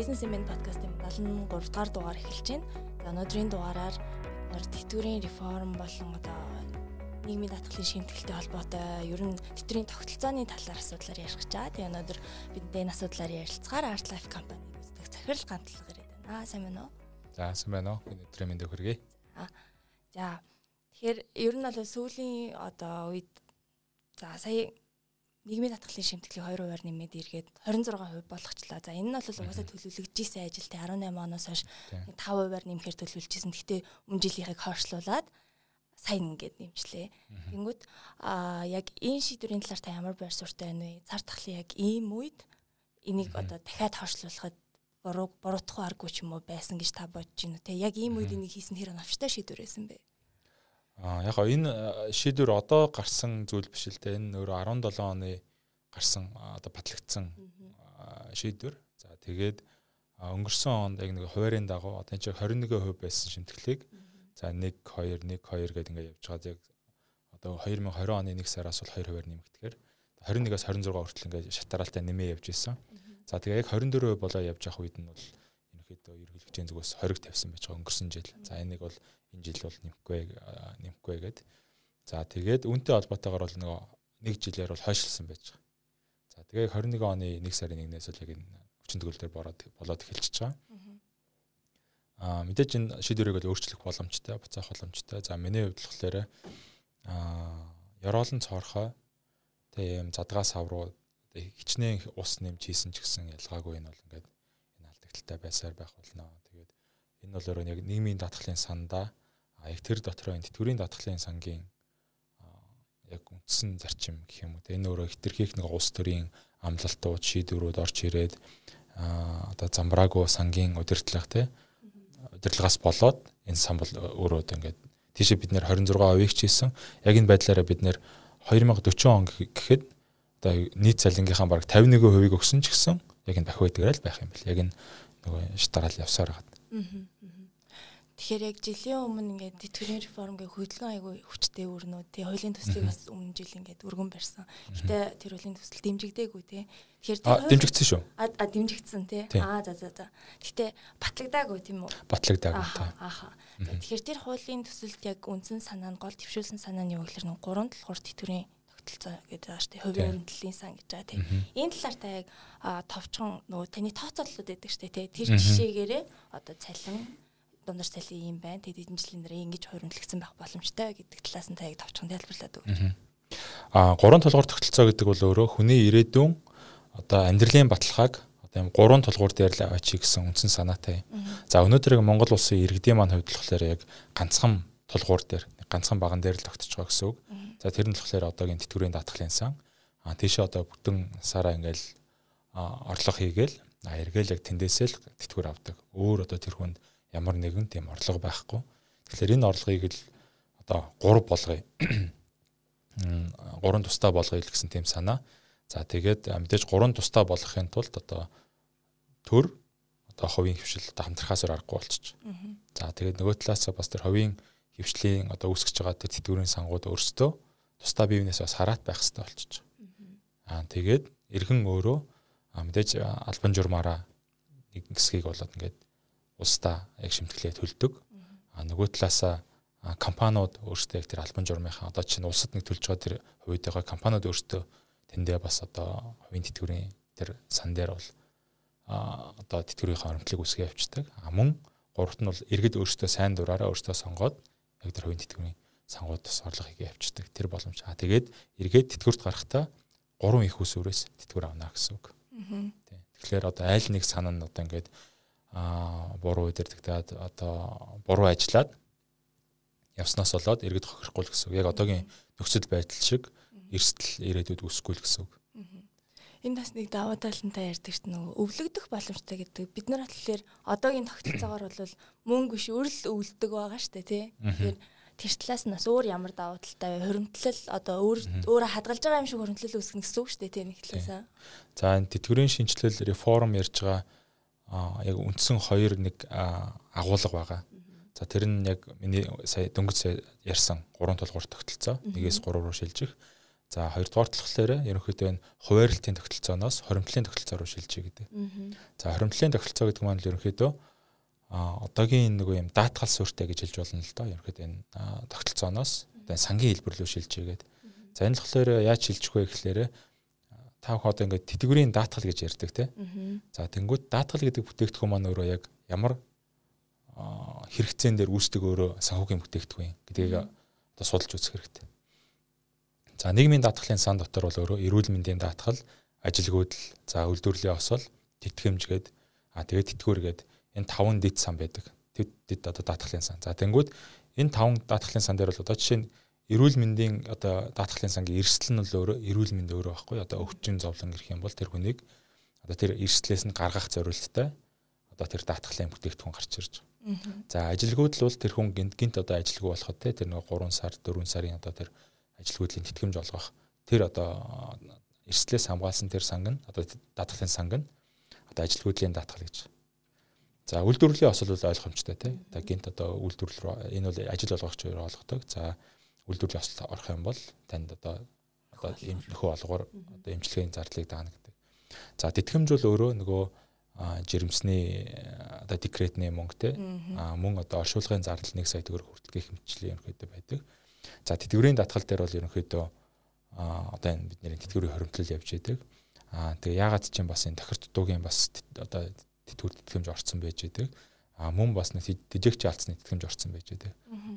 бизнес эмэн подкастын 73 дахь дугаар эхэлж байна. За өнөөдрийн дугаараар бид тэтгэврийн реформ болон одоо нийгмийн даатгалын шимтгэлтэй холбоотой ер нь тэтгэврийн тогтолцооны талаар асуудлаар ярих гэж байгаа. Тэгээ өнөөдөр бид энэ асуудлаар ярилцгаар Art Life компаниг үздэг захирал гантлага ирээд байна. Аа сайн байна уу? За сайн байна уу? Энэ өдрийн мэндийг хүргэе. За. Тэгэхээр ер нь бол сүүлийн одоо үед за сая нийгмийн татгалын шимтгэлийг 2%-аар нэмээд эргээд 26% болгочлаа. За энэ нь бол угаасаа төлөвлөгдөжсэн ажилт 18 оноос хойш 5%-аар нэмэхээр төлөвлөжсэн. Гэхдээ өмнө жилийнхийг хойшлуулад сайн ингээд нэмжлээ. Тэнгүүд а яг энэ шийдвэрийн талаар та ямар байр суурьтай байна вэ? Цар тахлын яг ийм үед энийг одоо дахиад хойшлуулахад буруу буруутах аргагүй ч юм уу байсан гэж та бодож байна уу те яг ийм үед энийг хийсэн хэр оновчтой шийдвэр байсан бэ А яг энэ шийдвэр одоо гарсан зүйл биш л дээ. Энэ өөрөө 17 оны гарсан одоо батлагдсан шийдвэр. За тэгээд өнгөрсөн онд яг нэг хуваарийн дагуу одоо энэ чинь 21% байсан шимтгэлийг за 1 2 1 2 гэдэг ингээд явж байгаа. Яг одоо 2020 оны 1 сараас бол 2%-аар нэмэгдэхээр 21-аас 26 хүртэл ингээд шатараалтай нэмээ явж исэн. За тэгээ яг 24% болоо явж явах үед нь бол ерөнхийдөө ерөнхийлөгчийн зүгээс 20-г тавьсан байж байгаа өнгөрсөн жил. За энийг бол энэ жил бол нэмэхгүй нэмэхгүй гэд. За тэгээд үүнтэй холбоотойгоор бол нөгөө нэг жилээр бол хойшлсон байж байгаа. За тэгээ 21 оны 1 сарын 1-ээс л яг энэ хүчин төгөл дээр бороод болоод эхэлчихэж байгаа. Аа мэдээж энэ шийдвэрийг бол өөрчлөх боломжтой, буцаах боломжтой. За миний хувьд болохоор аа ёроолон цоорхоо тэг юм задгаа сав руу хичнээн ус нэмж хийсэн ч гэсэн ялгаагүй энэ бол ингээд алдагталтай байсаар байх болно. Тэгээд энэ бол өөрөө яг нийгмийн даатгалын сандаа яг тэр дотроо энэ тэтгэврийн даатгалын сангийн яг үндсэн зарчим гэх юм уу. Энэ өөрөө хитрхийх нэг улс төрийн амлалтууд, шийдвэрүүд орж ирээд одоо замбраагүй сангийн удирдлага те удирдлагаас болоод энэ сан бол өөрөө ингээд тийшээ бид нэр 26%-ийг ч хийсэн. Яг энэ байдлаараа бид нэр 2040 он гэхэд одоо нийт цалингийнхаа бараг 51%-ийг өгсөн ч гэсэн яг энэ бах байдгаар л байх юм бэл. Яг энэ нөгөө шатараал явсаар байгаа. Тэгэхээр яг жилийн өмнө ингээд тэтгэврийн реформ гэх хөдөлгөөн айгүй хүчтэй өрнөө тий хуулийн төслийг бас өмнө жил ингээд өргөн барьсан. Гэтэ тэр хуулийн төсөл дэмжигдээгүй тий. Тэгэхээр тэр дэмжигдсэн шүү. А дэмжигдсэн тий. Аа за за за. Гэтэ батлагдаагүй тийм үү? Батлагдаагүй тий. Ааха. Тэгэхээр тэр хуулийн төсөлд яг үндсэн санаа нь гол төвшүүлсэн санаа нь юу гэхээр нэг гурван талхуур тэтгэврийн тогтолцоо гэдэг шүү дээ. Хувийн өрнөдлийн сан гэж байгаа тийм. Энэ талаар та яг товчхон нөгөө таны тооцооллууд байдаг шүү дээ. Тэр жишээгээрээ одоо цалин дундаж цалин юм байна. Тэгэд эдэн жилийн дараа ингэж хуримтлагдсан байх боломжтой гэдэг талаас нь та яг товчхон тайлбарлаад өгөөч. Аа гурван толгуур тогтолцоо гэдэг бол өөрөө хүний ирээдүйн одоо амьдралын баталгааг одоо юм гурван толгуур дээр л аваач гэсэн үндсэн санаатай. За өнөөдөр Монгол улсын иргэдийн маань хувьд болохоор яг ганцхан толгуур дээр ганцхан баган дээр л тогтож байгаа гэсэн үг. За тэр нь болохоор одоогийн тэтгэврийн даатгалын сан. Аа тийшээ одоо бүтэн сараа ингээл орлого хийгээл а эргээл яг тэндээсээ л тэтгэвэр авдаг. Өөр одоо тэр хүнд ямар нэгэн тийм орлого байхгүй. Тэгэхээр энэ орлогыг л одоо 3 болгоё. гурван тустай болгоё гэсэн тийм санаа. За тэгээд мэдээж гурван тустай болгохын тулд одоо төр одоо ховийн хөвшил одоо хамтрахаас аргагүй болчих. За тэгээд нөгөө талаас бас тэр ховийн хөвшлийн одоо үүсгэж байгаа тэр тэтгэврийн сангууд өөрсдөө тусдаа биенээс бас хараат байх хэрэгтэй болчих. Аа тэгээд эргэн өөрөө мэдээж албан журмаараа нэг хэсгийг болоод ингээд улсдаа яг шимтгэлээ төлдөг. А нөгөө талаасаа компаниуд өөрсдөө яг тэр албан журмынхаа одоо чинь улсад нэг төлж байгаа тэр хувьдаа компаниуд өөрсдөө тэндээ бас одоо хувийн тэтгэврийн тэр сан дээр бол одоо тэтгэврийн харамтлыг үсгээ явцдаг. А мөн гуравт нь бол иргэд өөрсдөө сайн дураараа өөрсдөө сонгоод яг тэр хувийн тэтгэврийн сангууд бас орлого хийгээ явцдаг. Тэр боломж. А тэгээд эргээд тэтгэврт гарахтаа гурван их усүрээс тэтгэвэр авна гэсэн үг. Тэгэхээр одоо айл нэг санаа нь одоо ингээд а буруу удирдагтаад одоо буруу ажиллаад явснаас болоод иргэд хохирохгүй л гэсэн үг. Яг одоогийн нөхцөл байдал шиг эрсдэл ирээдүйд үүсэхгүй л гэсэн үг. Энэ бас нэг даваа талантай ярьдаг чинь нөгөө өвлөгдөх боломжтой гэдэг. Бид нар болохоор одоогийн тогтолцоогоор бол мөнгө биш өрл өвлдөг байгаа штэ тий. Тэгэхээр тэр талаас нь бас өөр ямар даваа талтай вэ? Хуримтлал одоо өөр өөрө хадгалж байгаа юм шиг хуримтлал үүсгэнэ гэсэн үг штэ тий нэг талаасаа. За энэ тэтгэврийн шинжилэл реформ ярьж байгаа яг үндсэн хоёр нэг агуулга байгаа. За тэр нь яг миний сая дөнгөж ярьсан гурван толгуур тогтолцоо. Нэгээс 3 руу шилжих. За хоёрдугаар талхлаараа ерөнхийдөө энэ хуваарлтын тогтолцооноос хоримтлын тогтолцоо руу шилжиж гэдэг. За хоримтлын тогтолцоо гэдэг маань л ерөнхийдөө а одоогийн нөгөө юм даатгал сүртэй гэж хэлж болно л доо. Ерөнхийдөө энэ тогтолцооноос одоо сангийн хэлбэр рүү шилжиж гэдэг. За энэ болохоор яаж шилжих вэ гэхлээр та бүхэн одоо ингээд тэтгэврийн даатгал гэж ярьдаг тийм. За тэнгуут даатгал гэдэг бүтээгдэхүүн маань өөрөө яг ямар хэрэгцээн дээр үүсдэг өөрөө санхүүгийн бүтээгдэхүүн гэдгийг одоо судалж үзэх хэрэгтэй. За нийгмийн даатгалын сан дотор бол өөрөө эрүүл мэндийн даатгал, ажилгүйдэл, за үйлдвэрлэлийн осол, тэтгэмжгээд а тэгээд тэтгэвэргээд энэ таван дэд сан байдаг. Тэд дэд одоо даатгалын сан. За тэнгууд энэ таван даатгалын сан дээр бол одоо жишээ нь эрүүл мэндийн одоо даатгалын сангийн эрсдэл нь бол өөрөө эрүүл мэнд өөрөө байхгүй одоо өвчин зовлон гэх юм бол тэр хүнийг одоо тэр эрсдлээс нь гаргах зорилттой одоо тэр даатгалын бүтээгдэхүүн гарч ирж байгаа. За ажилгүйдэл бол тэр хүн гинт гинт одоо ажилгүй болоход те тэр нэг 3 сар 4 сарын одоо тэр ажилгүйдлийн тэтгэмж олгох тэр одоо эрсдлээс хамгаалсан тэр санг нь одоо даатгалын санг нь одоо ажилгүйдлийн даатгал гэж. За үйлдвэрлэлийн осол бол ойлгомжтой тий. Одоо гинт одоо үйлдвэрлэл рүү энэ бол ажил олгогч хоёр олгодог. За үйлдвэрлэлийн осол орох юм бол танд одоо одоо нөхөө олгоор одоо эмчилгээний зардлыг даана гэдэг. За тэтгэмж бол өөрөө нөгөө жирэмсний одоо декретний мөнгө те мөн одоо оршуулгын зардал 1 сая төгрөг хүртэл гэх мэтчлэн ерөнхийдөө байдаг. За тэтгэврийн даатгал дээр бол ерөнхийдөө одоо энэ бидний тэтгэврийн хоримтлал явж байдаг. А тэгээ ягаад ч юм бас энэ тохирт дуугийн бас одоо тэтгэвэр тэтгэмж орцсон байж байдаг. А мөн бас дижигч алдсны тэтгэмж орцсон байж байдаг.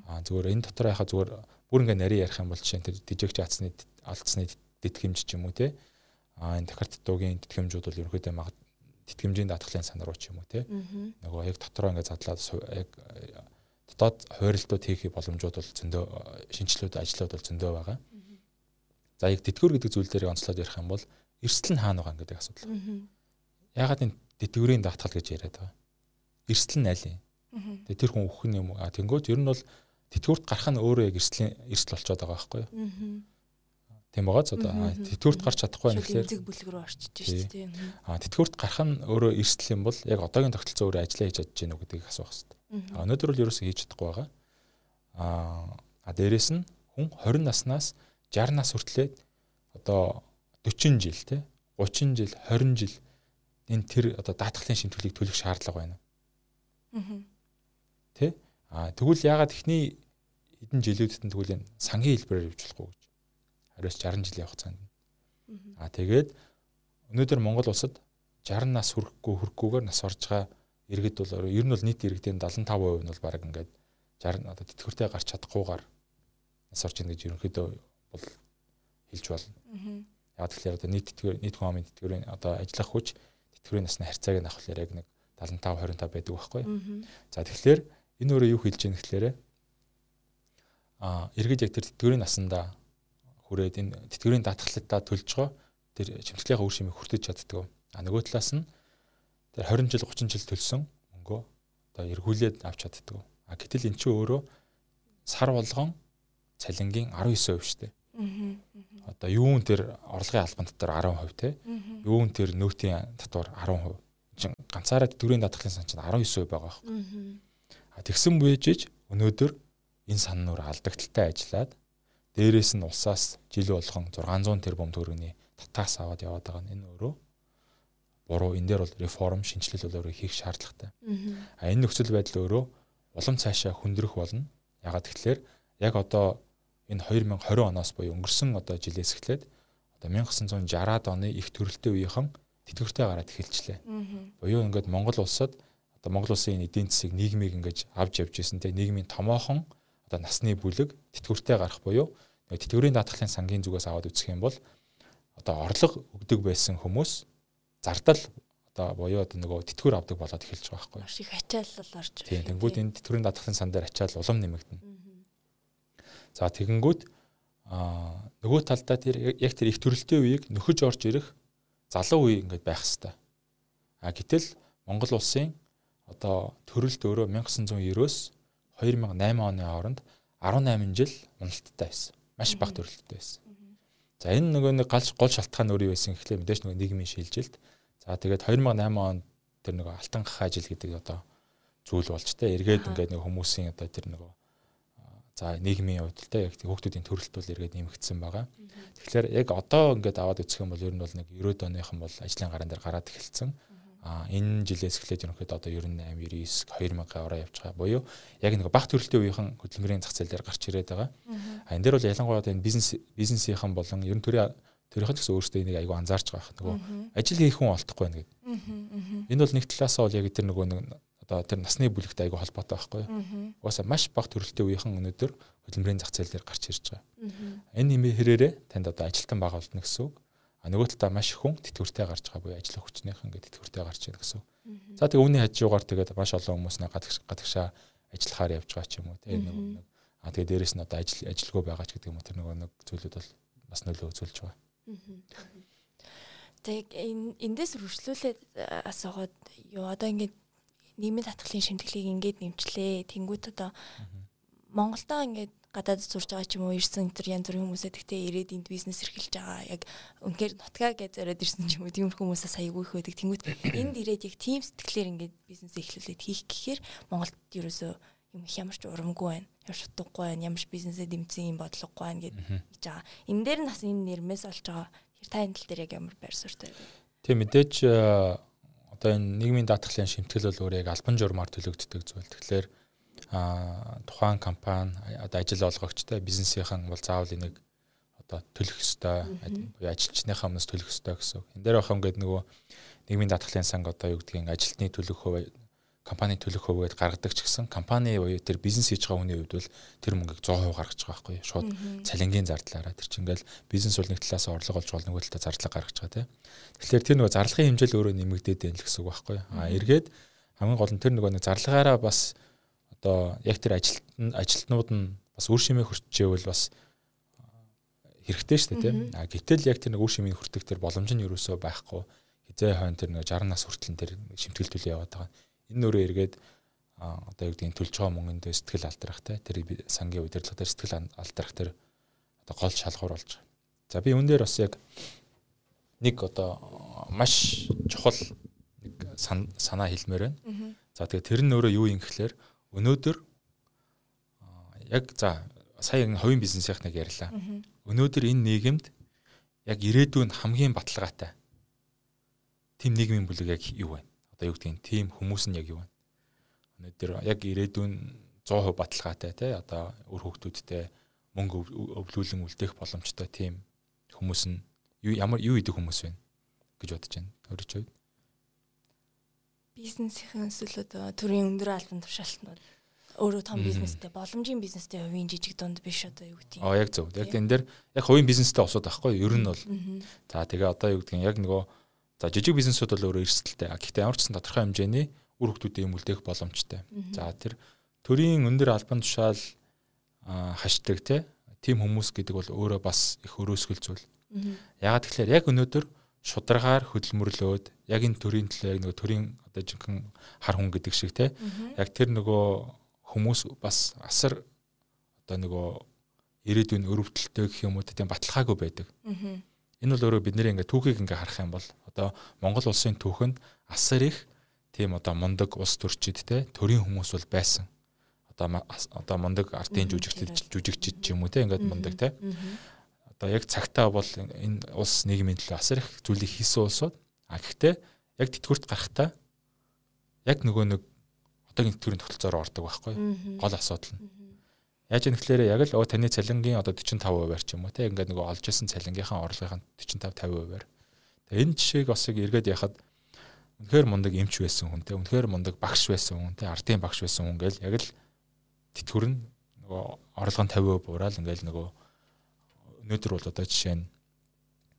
А зүгээр энэ дотор яхаа зүгээр бүр ингээ нарийн ярих юм бол жишээ нь тэр дижигч алдсны алдсны тэтгэмж ч юм уу те. А энэ тохирт дуугийн тэтгэмжүүд бол ерөнхийдөө магад тэтгэмжийн даатгалын сан руу ч юм уу те. Нөгөө яг дотроо ингээ задлаад яг дотоод хойролтууд хийх боломжууд бол зөндөө шинжилүүд ажлууд бол зөндөө байгаа. За яг тэтгэвэр гэдэг зүйл дээр онцлоод ярих юм бол эрсдэл нь хаана байгаа гэдэг асуудал. Ягаад энэ тэтгэврийн даатгал гэж яриад байгаа. Эрсдэл нь аль юм? Тэгээ тэр хүн өөх нь юм уу? А тэнгууд ер нь бол тэтгэврт гарах нь өөрөө яг эрсдлийн эрсдэл болчиход байгаа байхгүй юу? Тийм байгаа ч одоо тэтгэврт гарч чадахгүй байх тэгэхээр зэг бүлэг рүү орчиж шүү дээ. А тэтгэврт гарах нь өөрөө эрсдэл юм бол яг одоогийн тогтолцоо өөрөө ажиллаа хийж чадж гэнэ үү гэдгийг асуух хэрэгтэй. Өнөөдөр бол ерөөсөө хийж чадахгүй байгаа. А дээрэс нь хүн 20 наснаас 60 нас хүртлээр одоо 40 жил те 30 жил 20 жил энэ тэр одоо даатгалын шимтгэлийг төлөх шаардлага байна. Аа. Тэ? А тэгвэл ягаад ихний хэдэн жилүүдэд нь тэгвэл энэ сангийн хэлбэрээр явуулахгүй гэж. Хариуц 60 жилийн хугацаанд. Аа тэгээд өнөөдөр Монгол улсад 60 нас хүрэхгүй хүрэхгүйгээр нас орж байгаа иргэд бол ер нь бол нийт иргэдийн 75% нь бол баг ингээд 60 одоо тэтгэвртэй гарч чадахгүйгээр нас орж ийн гэж ерөнхийдөө бол хэлж болно. Яг тэгэхээр одоо нийт тэтгэвэр нийт хүн амын тэтгэврийн одоо ажиллах хүч тэтгэврийн насны харьцааг нь авахлаар яг нэг 75 25 байдаг байхгүй. За тэгэхээр энэ өөрөө юу хэлж ийм гэхлээрэ а иргэд яг тэр тэтгэврийн насандаа хүрээд энэ тэтгэврийн даатгалалтаа төлж байгаа тэр чимтгэлийнхаа үр шимийг хүртэж чаддаг. А нөгөө талаас нь тэр 20 жил 30 жил төлсөн мөнгөө одоо эргүүлээд авч чаддаг. А гэтэл эн чинь өөрөө сар болгон цалингийн 19% шүү дээ. Одоо юун тэр орлогын албан татвар 10% те. Юун тэр нөөтийн татвар 10%. Чин ганцаараа төрийн даатгалын сан чинь 19% байгаа байхгүй. А тэгсэн бүэжж өнөөдөр энэ сан нуур алдагдaltaй ажиллаад дээрээс нь улсаас жил болгон 600 тэрбум төгрөгийн татаас аваад яваад байгаа нь энэ өөрөө буруу энэ дээр бол реформ шинжилэл бол өөрөө хийх шаардлагатай. А энэ нөхцөл байдал өөрөө улам цаашаа хөндрөх болно. Ягаад гэвэл яг одоо энэ 2020 оноос буюу өнгөрсөн одоо жилээс эхлээд одоо 1960-аад оны их төрөлтөө үеийнхэн тэтгэвртэй гараад эхэлчлээ. Буюу ингээд Монгол улсад одоо Монгол улсын эдийн засгийг нийгмийг ингэж авч явж ирсэн те нийгмийн томоохон одоо насны бүлэг тэтгэвртэй гарах буюу тэтгэврийн даатгалын сангийн зүгээс аваад үзэх юм бол одоо орлого өгдөг байсан хүмүүс зардал одоо буюу одоо нөгөө тэтгэвэр авдаг болоод эхэлж байгаа байхгүй. Маш их ачаалал орж байна. Тийм. Тэнгүүд энэ тэтгэврийн даатгалын сан дээр ачаал улам нэмэгдэнэ. За тэгэнгүүт аа нөгөө талдаа тэр яг тэр их төрөлтөө үеийг нөхөж орж ирэх залуу үе ингээд байх хэвээр. А гэтэл Монгол улсын одоо төрөлт өөрөө 1990-өөс 2008 оны хооронд 18 жил уналттай байсан. Маш бага төрөлттэй байсан. За энэ нөгөө нэг гал гол шалтгаан өөр юу байсан гэхлээр мэдээж нөгөө нийгмийн шилжилт За тэгээд 2008 онд тэр нэг алтан гах ажил гэдэг одоо зүйл болж тэ эргээд ингээд нэг хүмүүсийн одоо тэр нэг за нийгмийн хувьд те яг хүүхдүүдийн төрөлт бол эргээд нэмэгдсэн байгаа. Тэгэхээр яг одоо ингээд аваад үзэх юм бол ер нь бол нэг 90 оныхан бол ажлын гараан дээр гараад эхэлсэн. А энэ жилээс эхлээд ерөнхийдөө одоо 98 99 2000 ороо явж байгаа буюу яг нэг баг төрөлтийн үеийнхэн хөдөлмөрийн зах зээл дээр гарч ирээд байгаа. А энэ дээр бол ялангуяа энэ бизнес бизнесийнхэн болон ер нь төрийн төрийнхэн ч гэсэн өөрсдөө энийг айгүй анзаарч байгаа. Нөгөө ажил хийх хүн олдохгүй нэг. Энэ бол нэг талаасаа бол яг тэр нөгөө нэг одоо тэр насны бүлэгт айгүй холбоотой байхгүй. Угаасаа маш бага төрөлтийн үеийнхэн өнөөдөр хөдөлмөрийн зах зээл дээр гарч ирж байгаа. Энэ нэмээ хэрээрээ танд одоо ажилтан бага болно гэсэн үг. А нөгөө талдаа маш хүн тэтгэвртэй гарч байгаа буюу ажил хүчнийх ингээд тэтгэвртэй гарч байна гэсэн. За тэгээ үүний хажуугаар тэгээд маш олон хүмүүс нэг гадагшаа ажиллахаар явж байгаа ч юм уу тийм нэг а тэгээ дээрэс нь одоо ажил ажилгүй байгаа ч гэдэг юм уу тэр нөгөө нэг зүйлүүд бол бас нөлөө үзүүлж байгаа. Тэг эндээс үргэлжлүүлээд асуугаад юу одоо ингээд нийгмийн татгалын шимтгэлийг ингээд нэмчлээ. Тэнгүүт одоо Монголдоо ингээд гадаад сурж байгаа ч юм уу ирсэн тэр янз бүрийн хүмүүсээ тэгтээ ирээд энд бизнес эрхэлж байгаа. Яг үнээр нутгаа гэж зориод ирсэн ч юм уу тийм хүмүүсээ саягүй их байдаг. Тэнгууд энд ирээд яг тийм сэтгэлээр ингээд бизнес эхлүүлээд хийх гэхээр Монголд ерөөсөө юм их ямар ч урамгүй байна. Ямар ч утгагүй байна. Ямар ч бизнесээ дэмцэн юм бодлогогүй байна гэж гэж байгаа. Энэ дээр нас энэ нэрмээс олж байгаа. Та энэ тал дээр яг ямар байр суурьтай вэ тийм мэдээж э, одоо энэ нийгмийн даатгалын шимтгэл бол өөрөө яг албан журмаар төлөгддөг зүйл. Тэгэхээр а тухайн компани одоо ажил олгогчтой бизнесийнхэн бол заавал энийг одоо төлөх ёстой буюу ажилчныхаа өмнөөс төлөх ёстой гэсэн. Энд дээр бахам гэдэг нөгөө нийгмийн даатгалын санг одоо юу гэдгийг ажилтны төлөх хөв компани төлөх хөвгээд гаргадаг ч гэсэн компани буюу тэр бизнес хийж байгаа хүний хувьд бол тэр мөнгийг 100% гаргаж байгаа байхгүй юу? Шууд цалингийн зардлаараа тэр чинь ингээл бизнес бол нэг талаас орлого олж бол нөгөө талаа зарлага гаргаж байгаа тийм. Тэгэхээр тэр нөгөө зарлахын хэмжээл өөрөө нэмэгдээд байна л гэсэн үг байхгүй юу? А эргээд хамгийн гол нь тэр нөгөө нэг зарлагаараа бас одоо яг тэр ажилт ажилтнууд нь бас үр шимээ хүрчээвэл бас хэрэгтэй шүү дээ тийм. А гэтэл яг тэр нэг үр шимийг хүртэх тэр боломж нь юусоо байхгүй. Хизээ хойно тэр нэг 60 нас хүртэл тэр шимтгэл төлөө яваад байгаа. Энэ нөрөө эргээд одоо юу гэдгийг төлж байгаа мөнгөнд дээр сэтгэл алдрах те тэр сангийн удирдлага дээр сэтгэл алдрах тэр одоо гол шалгуур болж байгаа. За би үүн дээр бас яг нэг одоо маш чухал нэг санаа хэлмээр байна. За тэгээ тэр нь өөрөө юу юм гэхлээр өнөөдөр яг за сая хувийн бизнесийнхныг ярьлаа. Өнөөдөр энэ нийгэмд яг ирээдүйн хамгийн баталгаатай тийм нийгмийн бүлэг яг юу вэ? Одоо юу гэдгийг тийм хүмүүс нь яг юу вэ? Өнөөдөр яг ирээдүйн 100% баталгаатай тий одоо өр хөвгтүүдтэй мөнгө өвлүүлэн үлдээх боломжтой тийм хүмүүс нь ямар юу идэх хүмүүс вэ гэж бодож байна. Өөрөж хувьд бизнесийн эсвэл одоо төрийн өндөр албан тушаалтнууд өөрөө том бизнестэй боломжийн бизнестэй хувийн жижиг дунд биш одоо юу гэдэг юм. Аа яг зөв. Яг энэ дээр яг хувийн бизнестэй осууд байхгүй юу? Ер нь бол. За тэгээ одоо юу гэдэг юм яг нөгөө за жижиг бизнесүүд бол өөрөө эрсдэлтэй. Гэхдээ ямар ч сан тодорхой хэмжээний үр хөвгүүдийн өмөлдөх боломжтой. За тэр төрийн өндөр албан тушаал хашдаг тийм хүмүүс гэдэг бол өөрөө бас их өрөөсгөл зүйл. Ягаад тэгэхээр яг өнөөдөр шударгаар хөдөлмөрлөөд яг энэ төрийн төлөө нөгөө төрийн одоо жинхэнэ хар хүн гэдэг шиг те яг тэр нөгөө хүмүүс бас асар одоо нөгөө ирээдүйн өрөвдөлттэй гэх юм уу тийм баталгаагүй байдаг. Энэ бол өөрөө бидний ингээ түүхийг ингээ харах юм бол одоо Монгол улсын түүхэнд асар их тийм одоо мундаг улс төрчид те төрийн хүмүүс бол байсан. Одоо одоо мундаг артын жүжигчд жүжигчд ч юм уу те ингээд мундаг те. Одоо яг цагтаа бол энэ улс нийгмийн төлөө асар их зүйлийг хийсэн улсууд. А гэхдээ яг тэтгэврт гарахтаа яг нөгөө нэг одоогийн тэтгэврийн тогтолцоороо ордог байхгүй гол асуудал нь яаж юм гэхээр яг л таны цалингийн одоо 45%-аар ч юм уу те ингээд нөгөө олж исэн цалингийнхаа орлогын 45 50%-аар тэгээ энэ жишээг бас яг эргээд яхад үнэхээр мундаг эмч байсан хүн те үнэхээр мундаг багш байсан хүн те ардын багш байсан хүн гэл яг л тэтгэвэр нь нөгөө орлогын 50% буураад ингээл нөгөө өнөөдөр бол одоо жишээ нь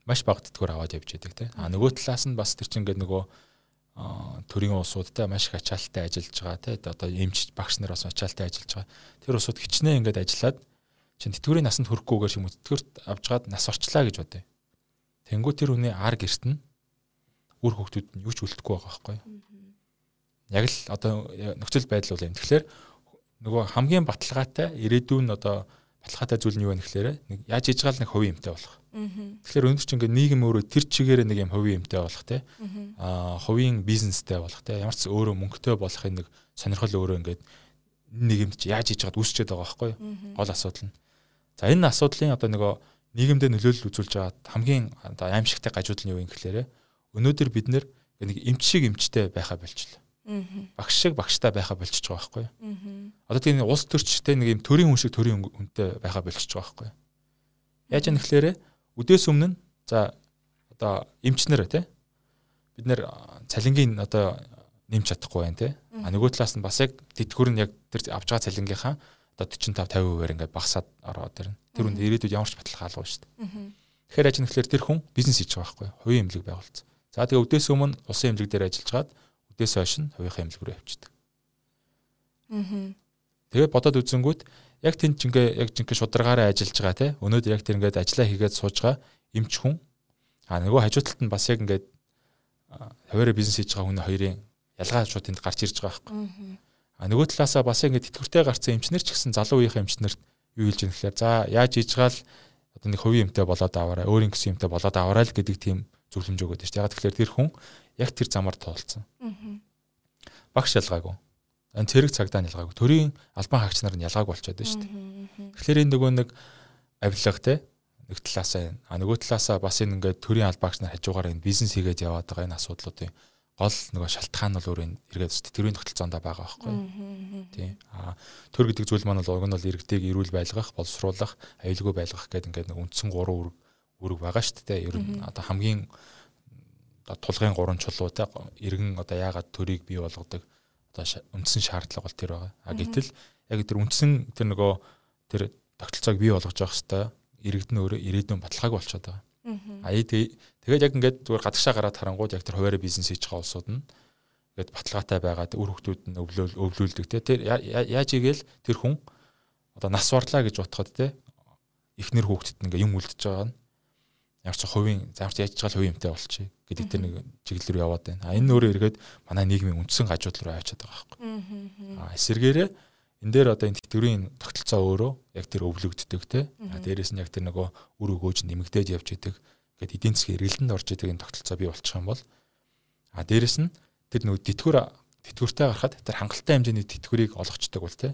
маш бага тэтгэвэр аваад явж байдаг тийм. А нөгөө талаас нь бас тэр чинь ингээд нөгөө төрийн улсуудтай маш их ачаалттай ажиллаж байгаа тийм. Одоо эмч багш нар бас ачаалттай ажиллаж байгаа. Тэр улсууд хичнээн ингээд ажиллаад чин тэтгэврийн насанд хүрэхгүйгээр юм уу тэтгэврт авчгаад нас орчлаа гэж бодъё. Тэнгүү тэр хүний ар гэрт нь үр хөвгтүүд нь юу ч үлдэхгүй байгаа байхгүй. Яг л одоо нөхцөл байдал бол юм. Тэгэхээр нөгөө хамгийн баталгаатай ирээдүйн одоо баталгаатай зүйл нь юу вэ гэхээр нэг яаж хийж байгаа л нэг хувийн юмтай болох. Тэгэхээр өндөр чинь ингээд нийгэм өөрөө тэр чигээр нэг юм хувийн юмтай болох те. Аа хувийн бизнестэй болох те. Ямар ч өөрөө мөнгөтэй болохын нэг сонирхол өөрөө ингээд нийгэмд ч яаж хийж байгаад үүсчээд байгаа байхгүй юу? Гол асуудал нь. За энэ асуудлын одоо нөгөө нийгэмдээ нөлөөлөл үзүүлж байгаа хамгийн одоо аимшигтай гажууд нь юу юм гэхлээрэ өнөөдөр бид нэг эмч шиг эмчтэй байхаа болчихлоо. Багш шиг багштай байхаа болчихж байгаа байхгүй юу? Одоо тийм улс төрчтэй нэг юм төрийн хүн шиг төрийн хүнтэй байхаа болчихж байгаа байхгүй юу? Яаж юм гэхлээрэ үдээс өмнө за одоо эмчнэр тий бид нэр цалингийн одоо нэмж чадахгүй байна тий. А нөгөө талаас нь бас яг тэтгэвэр нь яг тэр авч байгаа цалингийнхаа одоо 45 50%-аар ингээд багасаад ороод ирнэ. Тэр үнд ирээдүйд ямар ч баталгаа алга шүү дээ. Тэгэхээр ажин гэхэлэр тэр хүн бизнес хийж байгаа байхгүй юу? Хувийн эмнэлэг байгуулсан. За тэгээ өдөөс өмнө улсын эмнэлэг дээр ажиллаж гаад өдөөс хойш нь хувийнхаа эмнэлэг рүү явчихдаг. Аа. Тэгээ бодоод үзэнгүүт яг тэнд ч ингээ яг жинхэнэ шударгаараа ажиллаж байгаа те. Өнөөдөр яг тэр ингээд ажиллаа хийгээд сууж байгаа эмч хүн. А нөгөө хажуу талд нь бас яг ингээд хуваараа бизнес хийж байгаа хүн хоёрын ялгаа шууд тэнд гарч ирж байгаа байхгүй. А нөгөө талаасаа бас ингэ тэтгэвртэй гарсан эмчнэр ч гэсэн залуу үеийн эмчнэрт юу хэлж байгаа гэхээр за яаж ийжгаал одоо нэг хувийн эмтэй болоод аваарай, өөрийн гэсэн эмтэй болоод аваарай л гэдэг тийм зөвлөмж өгöd шүү дээ. Яг тэгэхээр тэр хүн яг тэр замаар туулсан. Багш ялгаагүй. Энэ цэрэг цагдаа нь ялгаагүй. Төрийн албан хаагч нар нь ялгаагүй болчиход байна шүү дээ. Тэгэхээр энэ нөгөө нэг авилга те нэг талаасаа а нөгөө талаасаа бас энэ ингээд төрийн албаагч нар хажуугаар энэ бизнес хийгээд яваад байгаа энэ асуудлуудын гол нөгөө шалтгаан нь бол өөр энэ эргээд тэрвийн тогтолцоонд байгаа байхгүй. Тийм. А төр гэдэг зүйл маань бол уг нь бол иргэдийг эрүүл байлгах, боловсруулах, аюулгүй байлгах гэдэг ингээд нэг үндсэн гурван үүрэг байгаа шүү дээ. Ер нь одоо хамгийн тулгын гурван чулуу те иргэн одоо яагаад төрийг бий болгодог одоо үндсэн шаардлага бол тэр байгаа. А гэтэл яг тэр үндсэн тэр нөгөө тэр тогтолцоог бий болгож явах хэвээр иргэдэн өөрөө ирээдүйн баталгаагүй болчиход байгаа. А тэгээд яг ингээд зүгээр гадагшаа гараад харангууд яг тэр хуваарь бизнес хийж байгаа улсууд нь ингээд баталгаатай байгаад үр хөвгтүүд нь өвлөөл өвлүүлдэг те тэр яаж игээл тэр хүн одоо нас барлаа гэж бодоход те эхнэр хүүхдэд ингээ юм үлдэж байгаа нь ямар ч хувийн замч яаж байгаа л хувийн юмтай болчих гэдэг тэр нэг чиглэл рүү яваад байна. А энэ өөрөө эргээд манай нийгмийн үндсэн гажууд руу авчиад байгаа байхгүй. А эсэргээрээ энэ дээр одоо энэ тэтгэврийн тогтолцоо өөрөө яг тэр өвлөгддөг те. А дээрэс нь яг тэр нөгөө үр өгөөж нэмэгдээд явж идэг. Ингээд эдийн засгийн эргэлтэнд орж идэг энэ тогтолцоо бий болчих юм бол а дээрэс нь тэр нөгөө тэтгэвэр тэтгэвртэй гарахад тэр хангалттай хэмжээний тэтгэврийг олгочдөг бол те.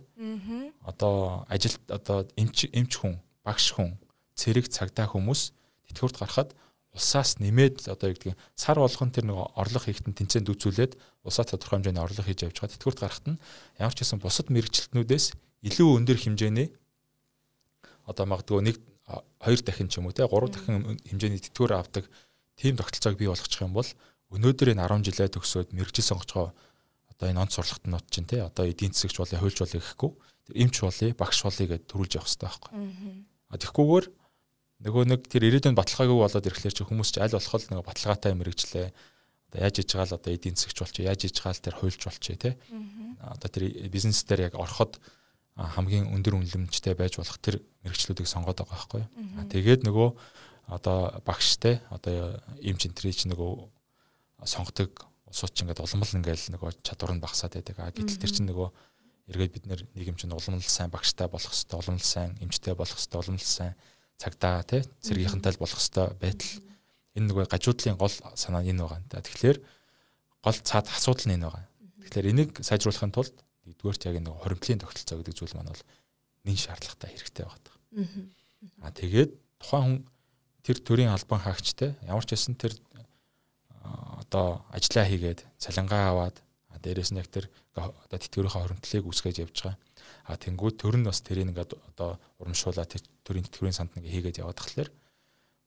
Одоо ажил одоо эмч эмч хүн, багш хүн, цэрэг цагдаа хүмүүс тэтгэврт гарахад улсаас нэмээд одоо юу гэдгийг сар болгон тэр нэг орлого хийхтэн тэнцээнд үзүүлээд улсаа тодорхой хэмжээний орлого хийж явж байгаа. Тэтгэврт гарахт нь ямар ч хэсэн бусад мэрэгчлэтнүүдээс илүү өндөр хэмжээний одоо магадгүй нэг хоёр дахин ч юм уу те гурав дахин хэмжээний тэтгэвэр авдаг тийм тогтолцоог бий болгочих юм бол өнөөдөр энэ 10 жилээ төгсөөд мэрэгжил сонгож байгаа одоо энэ онц сурлагт нот чинь те одоо эдийн засгч болъё хуульч болъё гэхгүй эмч болъё багш болъё гэдээ төрүүлж явах хэрэгтэй байхгүй. А тэгхгүйгээр нөгөө нэг тэр ирээдүйн баталгаагүй болоод ирэхлээр чи хүмүүс чи аль болох нөгөө баталгаатай мэрэгчлээ. Одоо яаж иж байгаа л одоо эдийн засгч болчих яаж иж байгаа л тэр хуульч болчих тий одоо тэр бизнес дээр яг ороход хамгийн өндөр үнэлэмжтэй байж болох тэр мэрэгчлүүдийг сонгоод байгаа байхгүй? Тэгээд нөгөө одоо багштай одоо эмч энтрич нөгөө сонгодог улсууд ч ингээд улам л ингээд нөгөө чадвар нь багасаад байдаг. А гэтэл тэр чинь нөгөө эргээд бид нэр нийгэм чинь улам л сайн багштай болох хэвээр улам л сайн эмчтэй болох хэвээр улам л сайн цагдаа тий цэргийнхэнтэй болох хэвээр байтал энэ нөгөө гажуудлын гол санаа энэ байгаа. Тэгэхээр гол цаад асуудал нь энэ байгаа. Тэгэхээр энийг сайжруулахын тулд нэгдүгээрт яг нэг хоримтлын тогтолцоо гэдэг зүйл маань бол нэн шаардлагатай хэрэгтэй байгаа. Аа тэгээд тухайн хүн тэр төрийн албан хаагчтай ямар ч байсан тэр одоо ажиллаа хийгээд цалингаа аваад дээрээс нь яг тэр одоо тэтгэврийнхаа хоримтлыг үүсгэж явж байгаа. А тэнгууд төр нь бас тэрийг ингээд одоо урамшуулаад тэр төрийн тэтгэврийн санд ингээ хийгээд яваад тахлаар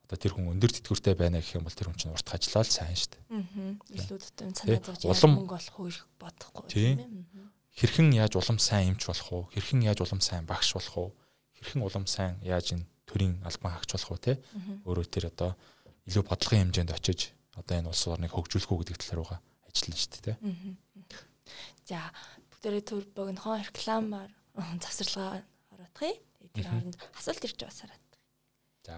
одоо тэр хүн өндөр тэтгэвртэй байна гэх юм бол тэр хүн чинь урт ажиллаа л сайн шүү дээ. Аа. Илүү дэм санаа зовж улам мөнгө олох уу бодохгүй тийм ээ. Хэрхэн яаж улам сайн эмч болох уу? Хэрхэн яаж улам сайн багш болох уу? Хэрхэн улам сайн яаж энэ төрийн албан хаагч болох уу те? Өөрөө тэр одоо илүү бодлогын хэмжээнд очиж одоо энэ улс орныг хөгжүүлэх үү гэдэг талаар байгаа ажиллана шүү дээ те. За бүгдээрээ төр богинохон рекламаар завсарлага ороодхий. Тэгээд тэр хооронд асуулт ирж хараад. За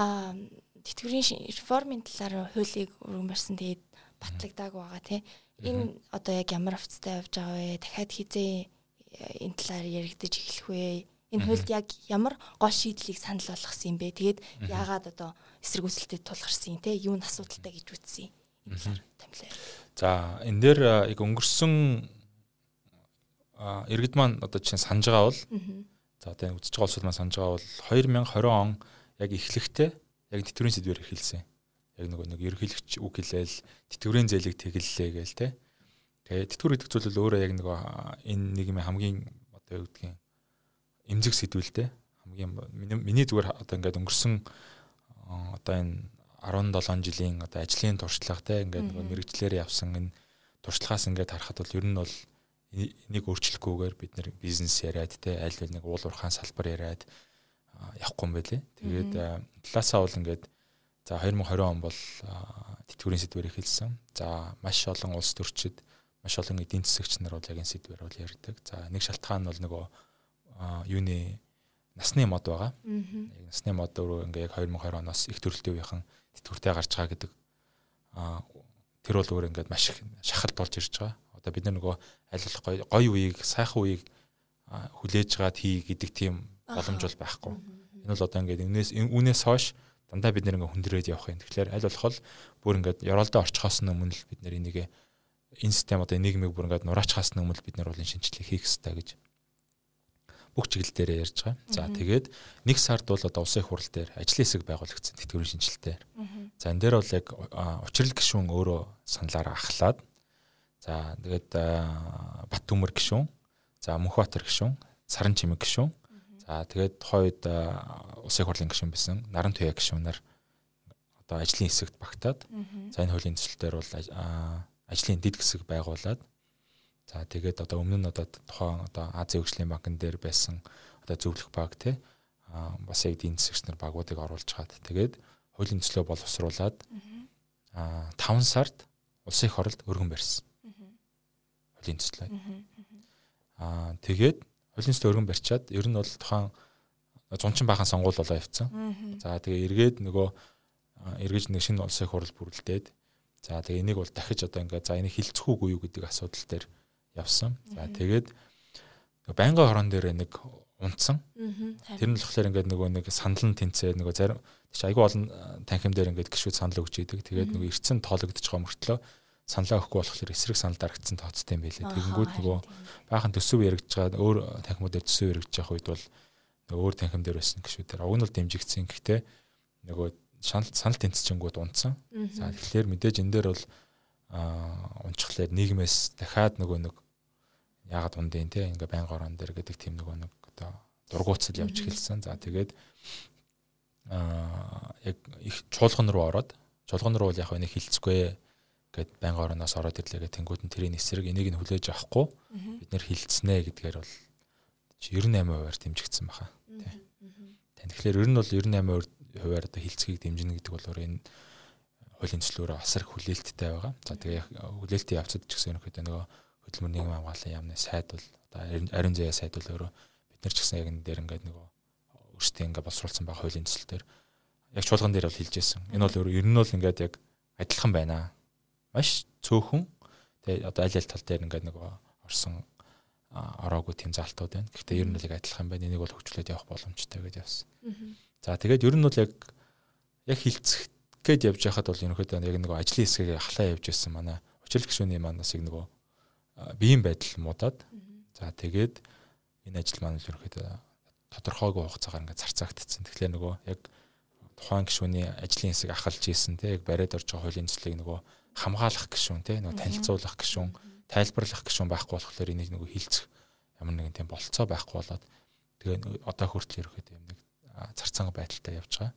а тэтгэврийн реформын талаар хуулийг өргөн барьсан тэгээд батлагдааг байгаа тий. Энэ одоо яг ямар офцтой явж байгаа вэ? Дахиад хизээ энэ талаар яригдаж эхлэх вэ? Энэ хуульд яг ямар гол шийдлийг санал болгосон юм бэ? Тэгээд яагаад одоо эсэргүүцэлтэд тулгарсан те? Юу н асуудалтай гэж үзсэн юм? Энэ талаар томилоо. За энэ дээр яг өнгөрсөн иргэд маань одоо чинь санаж байгаа бол за одоо үзэж байгаа улсууд маань санаж байгаа бол 2020 он яг эхлэхдээ яг тэтгэврийн сэдвээр эхэлсэн. Яг нөгөө нэг ерөнхийлөгч үг хэлээл тэтгэврийн зээлийг тэгэллээ гээл те. Тэгээ тэтгэвэр гэдэг зүйл бол өөрөө яг нөгөө энэ нийгмийн хамгийн одоо юу гэдгийг эмзэг сэдвэлтэй хамгийн миний зүгээр одоо ингээд өнгөрсөн одоо энэ 17 жилийн одоо ажлын туршлага те ингээд нөгөө мэрэгчлэр явсан энэ туршлагаас ингээд харахад бол ер нь бол энийг өөрчлөхгүйгээр бид нэр бизнес яриад те аль бол нэг уул уурхаан салбар яриад явахгүй юм байлээ. Тэгээд талаасаа бол ингээд за 2020 он бол тэтгэврийн сэдвэр эхэлсэн. За маш олон улс төрчид маш олон эдийн засагч нар бол яг энэ сэдвэр бол ярьдаг. За нэг шалтгаан нь бол нөгөө юуны насны мод байгаа. Яг насны мод өөрөө ингээ яг 2020 оноос их төрөлтөй үеийнхэн тэтгэвртэй гарч байгаа гэдэг тэр бол өөр ингээд маш их шахалт болж ирж байгаа. Одоо бид нар нөгөө аль болох гоё гоё үеийг сайхан үеийг хүлээж гаад хий гэдэг тийм боломж бол байхгүй. Энэ бол одоо ингээд үнээс үнээс хойш дандаа бид нэр ингээ хүндрээд явах юм. Тэгэхээр аль болох бүр ингээд ёроолдоо орчхоос өмнө л бид нэр энийг энэ систем одоо нийгмийг бүр ингээд нураачхаас өмнө бид нар бол энэ шинжилгээ хийх хэрэгтэй гэж бүх чиглэл дээр ярьж байгаа. За тэгээд нэг сард бол одоо улсын хурал дээр ажлын хэсэг байгуулагдсан тэтгэврийн шинжилтээр. За энэ дээр бол яг учрал гишүүн өөрөө саналаараа ахлаад за тэгээд Бат төмөр гишүүн, за Мөнхбаатар гишүүн, Саран чимэг гишүүн. За тэгээд тухайд улсын хурлын гишүүн байсан. Наран туяа гишүүнээр одоо ажлын хэсэгт багтаад за энэ хуулийн төсөлтөөр бол ажлын дэд хэсэг байгуулад За тэгээд одоо өмнө нь одоо тухайн одоо Азийн хөгжлийн банкн дээр байсан одоо зөвлөх банк те бас яг эдийн засагч нар багуудыг оруулж чаад тэгээд хуулийн төслөө боловсруулад а 5 сард улсын их оролд өргөн барьсан. Хуулийн төслөө. А тэгээд төслөө өргөн барьчаад ер нь бол тухайн зунчин баахан сонгуул болоо явцсан. За тэгээ эргээд нөгөө эргэж нэг шинэ улсын их орол бүрэлдээд за тэгээ энийг бол дахиж одоо ингээд за энийг хилцэх үгүй юу гэдэг асуудал дээр явсан. За тэгээд байнгын хорон дээр нэг унтсан. Тэр нь болохоор ингээд нөгөө нэг санал нь тэнцээ нөгөө зарим тийч айгүй олон танхим дээр ингээд гişүүд санал өгч идэг. Тэгээд нөгөө эрцэн тоологдож байгаа мөртлөө саналаа өгөхгүй болохоор эсрэг санал дарагдсан тооцтой юм байлээ. Тэгэнгүүт нөгөө баахан төсөв яригдж байгаа өөр танхимуудаар төсөв яригдж байгаа үед бол нөгөө өөр танхим дээр байсан гişүүдээр уг нь бол дэмжигдсэн. Гэхдээ нөгөө санал санал тэнцчингүүд унтсан. За тэгэхээр мэдээж энэ дээр бол аа унчхлаар нийгмээс дахиад нөгөө нэг яагаад ундын те ингээ байнга орон дээр гэдэг тийм нөгөө нэг одоо дургуутсал явж эхэлсэн. За тэгээд аа яг их чуулган руу ороод чуулган руу яг нэг хилцэхгүй гэд байнга ороноос ороод ирлээ гэх тэнгууд нь тэрийн эсрэг энийг нь хүлээж авахгүй бид нэр хилцнэ гэдгээр бол 98%-аар дэмжигдсэн баха. Тэ. Тэгэхээр ер нь бол 98%-аар одоо хилцгийг дэмжинэ гэдэг бол энэ хуулийн төслөөрөө асар хүлээлттэй байгаа. За тэгээ хүлээлтийн явцад ч гэсэн ерөнхийдөө нөгөө хөдөлмөр нийгэм хамгааллын яамны сайд бол одоо ариун заяа сайд бол өөрөө бид нар ч гэсэн яг энэ дээр ингээд нөгөө өөрсдөө ингээд боловсруулсан байгаа хуулийн төсөл дээр яг чуулган дээр бол хэлж ирсэн. Энэ бол ер нь бол ингээд яг адилхан байна. Маш цөөхөн тэгээ одоо аль аль тал дээр ингээд нөгөө орсон ороогүй тийм залтууд байна. Гэхдээ ер нь бол яг адилхан байна. Энийг бол хөгжлөөд явах боломжтой гэж явсан. За тэгээд ер нь бол яг яг хилцэх гээд явж байхад бол ерөнхийдөө яг нэг ажлын хэсгийг ахлаа явж байсан манай учрал гишүүний манаас яг нөгөө биеийн байдал муудаад за тэгээд энэ ажил маань ерөнхийдөө тодорхойгүй хугацаагаар ингээд зарцаагдчихсан. Тэгэхээр нөгөө яг тухайн гишүүний ажлын хэсэг ахалж ийсэн те яг бариад орж байгаа хуулийн төслийг нөгөө хамгаалах гишүүн те нөгөө танилцуулах гишүүн тайлбарлах гишүүн байхгүй болохоор энийг нөгөө хилцэх ямар нэгэн тийм болцоо байхгүй болоод тэгээ одоо хүртэл ерөөхдөө юм нэг зарцаанга байдалтай явж байгаа.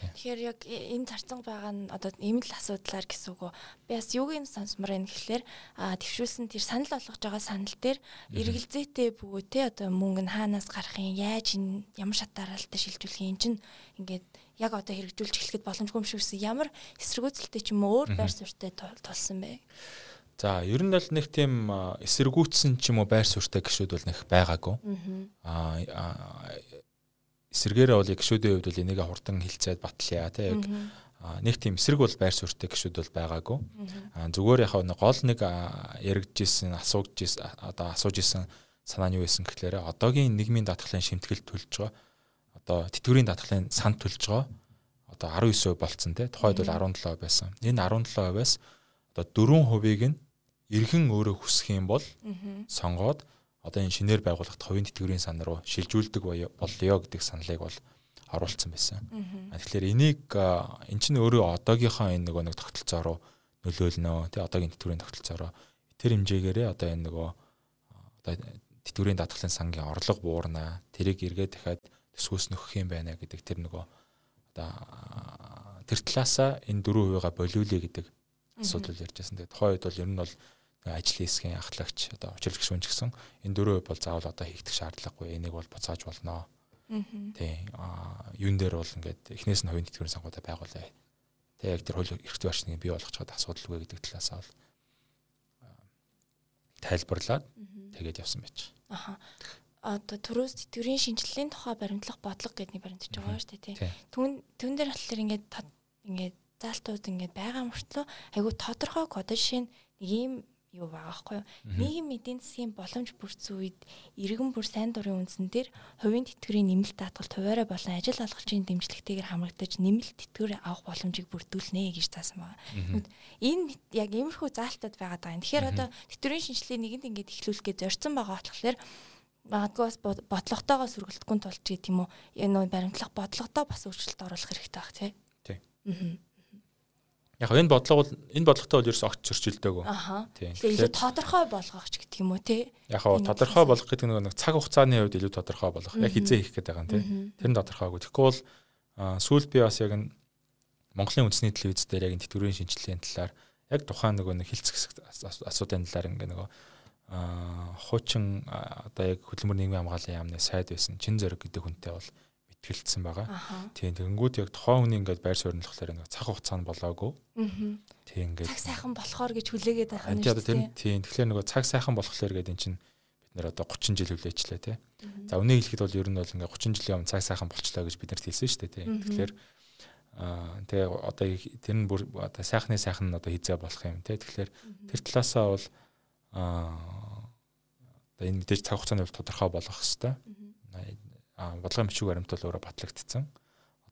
Тэгэхээр яг энэ зарцан байгаа нь одоо ийм л асуудлаар гэсэн үг үү. Би бас юуг нь сонсмор юм гэхлээр а твшүүлсэн тэр санал болгож байгаа санал дээр эргэлзээтэй бөгөө те одоо мөнгө нь хаанаас гарах юм яаж энэ ямар шат дараалтаа шилжүүлэх юм чинь ингээд яг одоо хэрэгжүүлж эхлэхэд боломжгүй юм шиг үсэн ямар эсэргүүцэлтэй ч юм өөр байр суурьтай тулсан бэ. За ер нь бол нэг тийм эсэргүүцсэн ч юм уу байр суурьтай гişүүд бол нэг байгаагүй. Аа эсэргээрээ бол гişүүдийн хувьд бол энийг хурдан хилцээд батлая те яг нэг тийм эсрэг бол байр суурьтай гişүүд бол байгаагүй. Зүгээр яг нэг гол нэг яригдж исэн асууж одоо асууж исэн санаа нь юу байсан гэхлээр одоогийн нийгмийн даатгалын шимтгэл төлж байгаа одоо тэтгэврийн даатгалын санд төлж байгаа одоо 19% болцсон те тухайд бол 17% байсан. Энэ 17%-аас одоо 4%ийг нь эргэн өөрөө хүсэх юм бол сонгоод одоо энэ шинээр байгууллагт хувийн тэтгэврийн сан руу шилжүүлдэг болёо гэдэг саналыг бол оруулсан байсан. Тэгэхээр энийг эн чинь өөрөө одоогийнхоо энэ нөгөө нэг тогтолцоо руу нөлөөлнө. Тэ одоогийн тэтгэврийн тогтолцоо руу тэр хэмжээгээрээ одоо энэ нөгөө одоо тэтгэврийн даатгалын сангийн орлого буурна. Тэрийг эргээд дахиад төсвөөс нөхөх юм байна гэдэг тэр нөгөө одоо тэр талаасаа энэ 4%-га болиулъя гэдэг асуудал ярьжсэн. Тэгээд тухайн үед бол ер нь бол ажлын хэсгийн ахлагч одоо учирлагч хүн ч гэсэн энэ дөрөв бол заавал одоо хийгдэх шаардлагагүй энийг бол буцааж болно. Тий. А юун дээр бол ингээд эхнээс нь хувийн тэтгэврийн сангуудаа байгуулъя. Тэг яг тэр хууль эрх зүйн орчныг бий болгох чад асуудалгүй гэдэг талаас бол тайлбарлаад тэгээд явсан байж. Аха. Одоо төрөөс тэтгэврийн шинжилгээний тухай баримтлах бодлого гэдэг нэг баримтж байгаа шүү дээ тий. Түн түн дээр болохоор ингээд ингээд заалтууд ингээд байгаа мөртлөө айгу тодорхой код жишээ нэг ийм юу байгаа байхгүй юу. Нийгэм эдийн засгийн боломж бүрдсэн үед иргэн бүр сайн дурын үндсэн дээр хувийн тэтгэврийн нэмэлт даатгалт хуваараа болон ажил олгогчийн дэмжлэгтэйгээр хамрагдаж нэмэлт тэтгэвэр авах боломжийг бүрдүүлнэ гэж заасан байгаа. Энэ яг иймэрхүү заалтад байгаад байгаа юм. Тэгэхээр одоо тэтгэврийн шинжилгээ нэгэнд ингээд эхлүүлэх гэж зорьсон байгаа болохоор магадгүй бас бодлоготойгоо сөргөлдөхгүй тулч гэх юм уу энэ баримтлах бодлоготоо бас өөрчлөлт оруулах хэрэгтэй баг тий. Тий. Яг энэ бодлого бол энэ бодлоготой бол ерөөс огт зөрчилдөөгүй. Аа. Тэгэхээр тодорхой болгох ч гэдэг юм уу те. Яг хаа тодорхой болгох гэдэг нэг цаг хугацааны хувьд илүү тодорхой болгох. Яг хизээ хийх гэдэг байгаа юм те. Тэр нь тодорхойгүй. Тэгэхгүй бол сүүл би бас яг нь Монголын үндэсний телевиз дээр яг тэтгэврийн шинжилгээний талаар яг тухайн нөгөө нэг хилцэх асуудлын талаар ингээ нөгөө хуучин одоо яг хөдөлмөр нийгмийн хамгааллын яамны сайд байсан чин зөрөг гэдэг хүнтэй бол итгэлцсэн байгаа. Тийм тэгэнгүүт яг тухайн хүний ингээд байр суурь нь болохоор нэг цаг хугацаа нь болоогүй. Тийм ингээд цаг сайхан болохоор гэж хүлээгээд байгаа юм дээ. Тийм тэгэхээр нөгөө цаг сайхан болохоор гэдэг эн чинь бид нэр одоо 30 жил хүлээчлээ тий. За үнэ хэлэхэд бол ер нь бол ингээд 30 жилийн өмнө цаг сайхан болчлоо гэж бид нарт хэлсэн шүү дээ тий. Тэгэхээр аа тэгээ одоо тэр нь бүр одоо сайхны сайхан нь одоо хизээ болох юм тий. Тэгэхээр тэр талаасаа бол аа одоо энэ мэдээж цаг хугацааны хувьд тодорхой болгох хэрэгтэй бодлогын бичиг баримт бол өөрөө батлагдсан.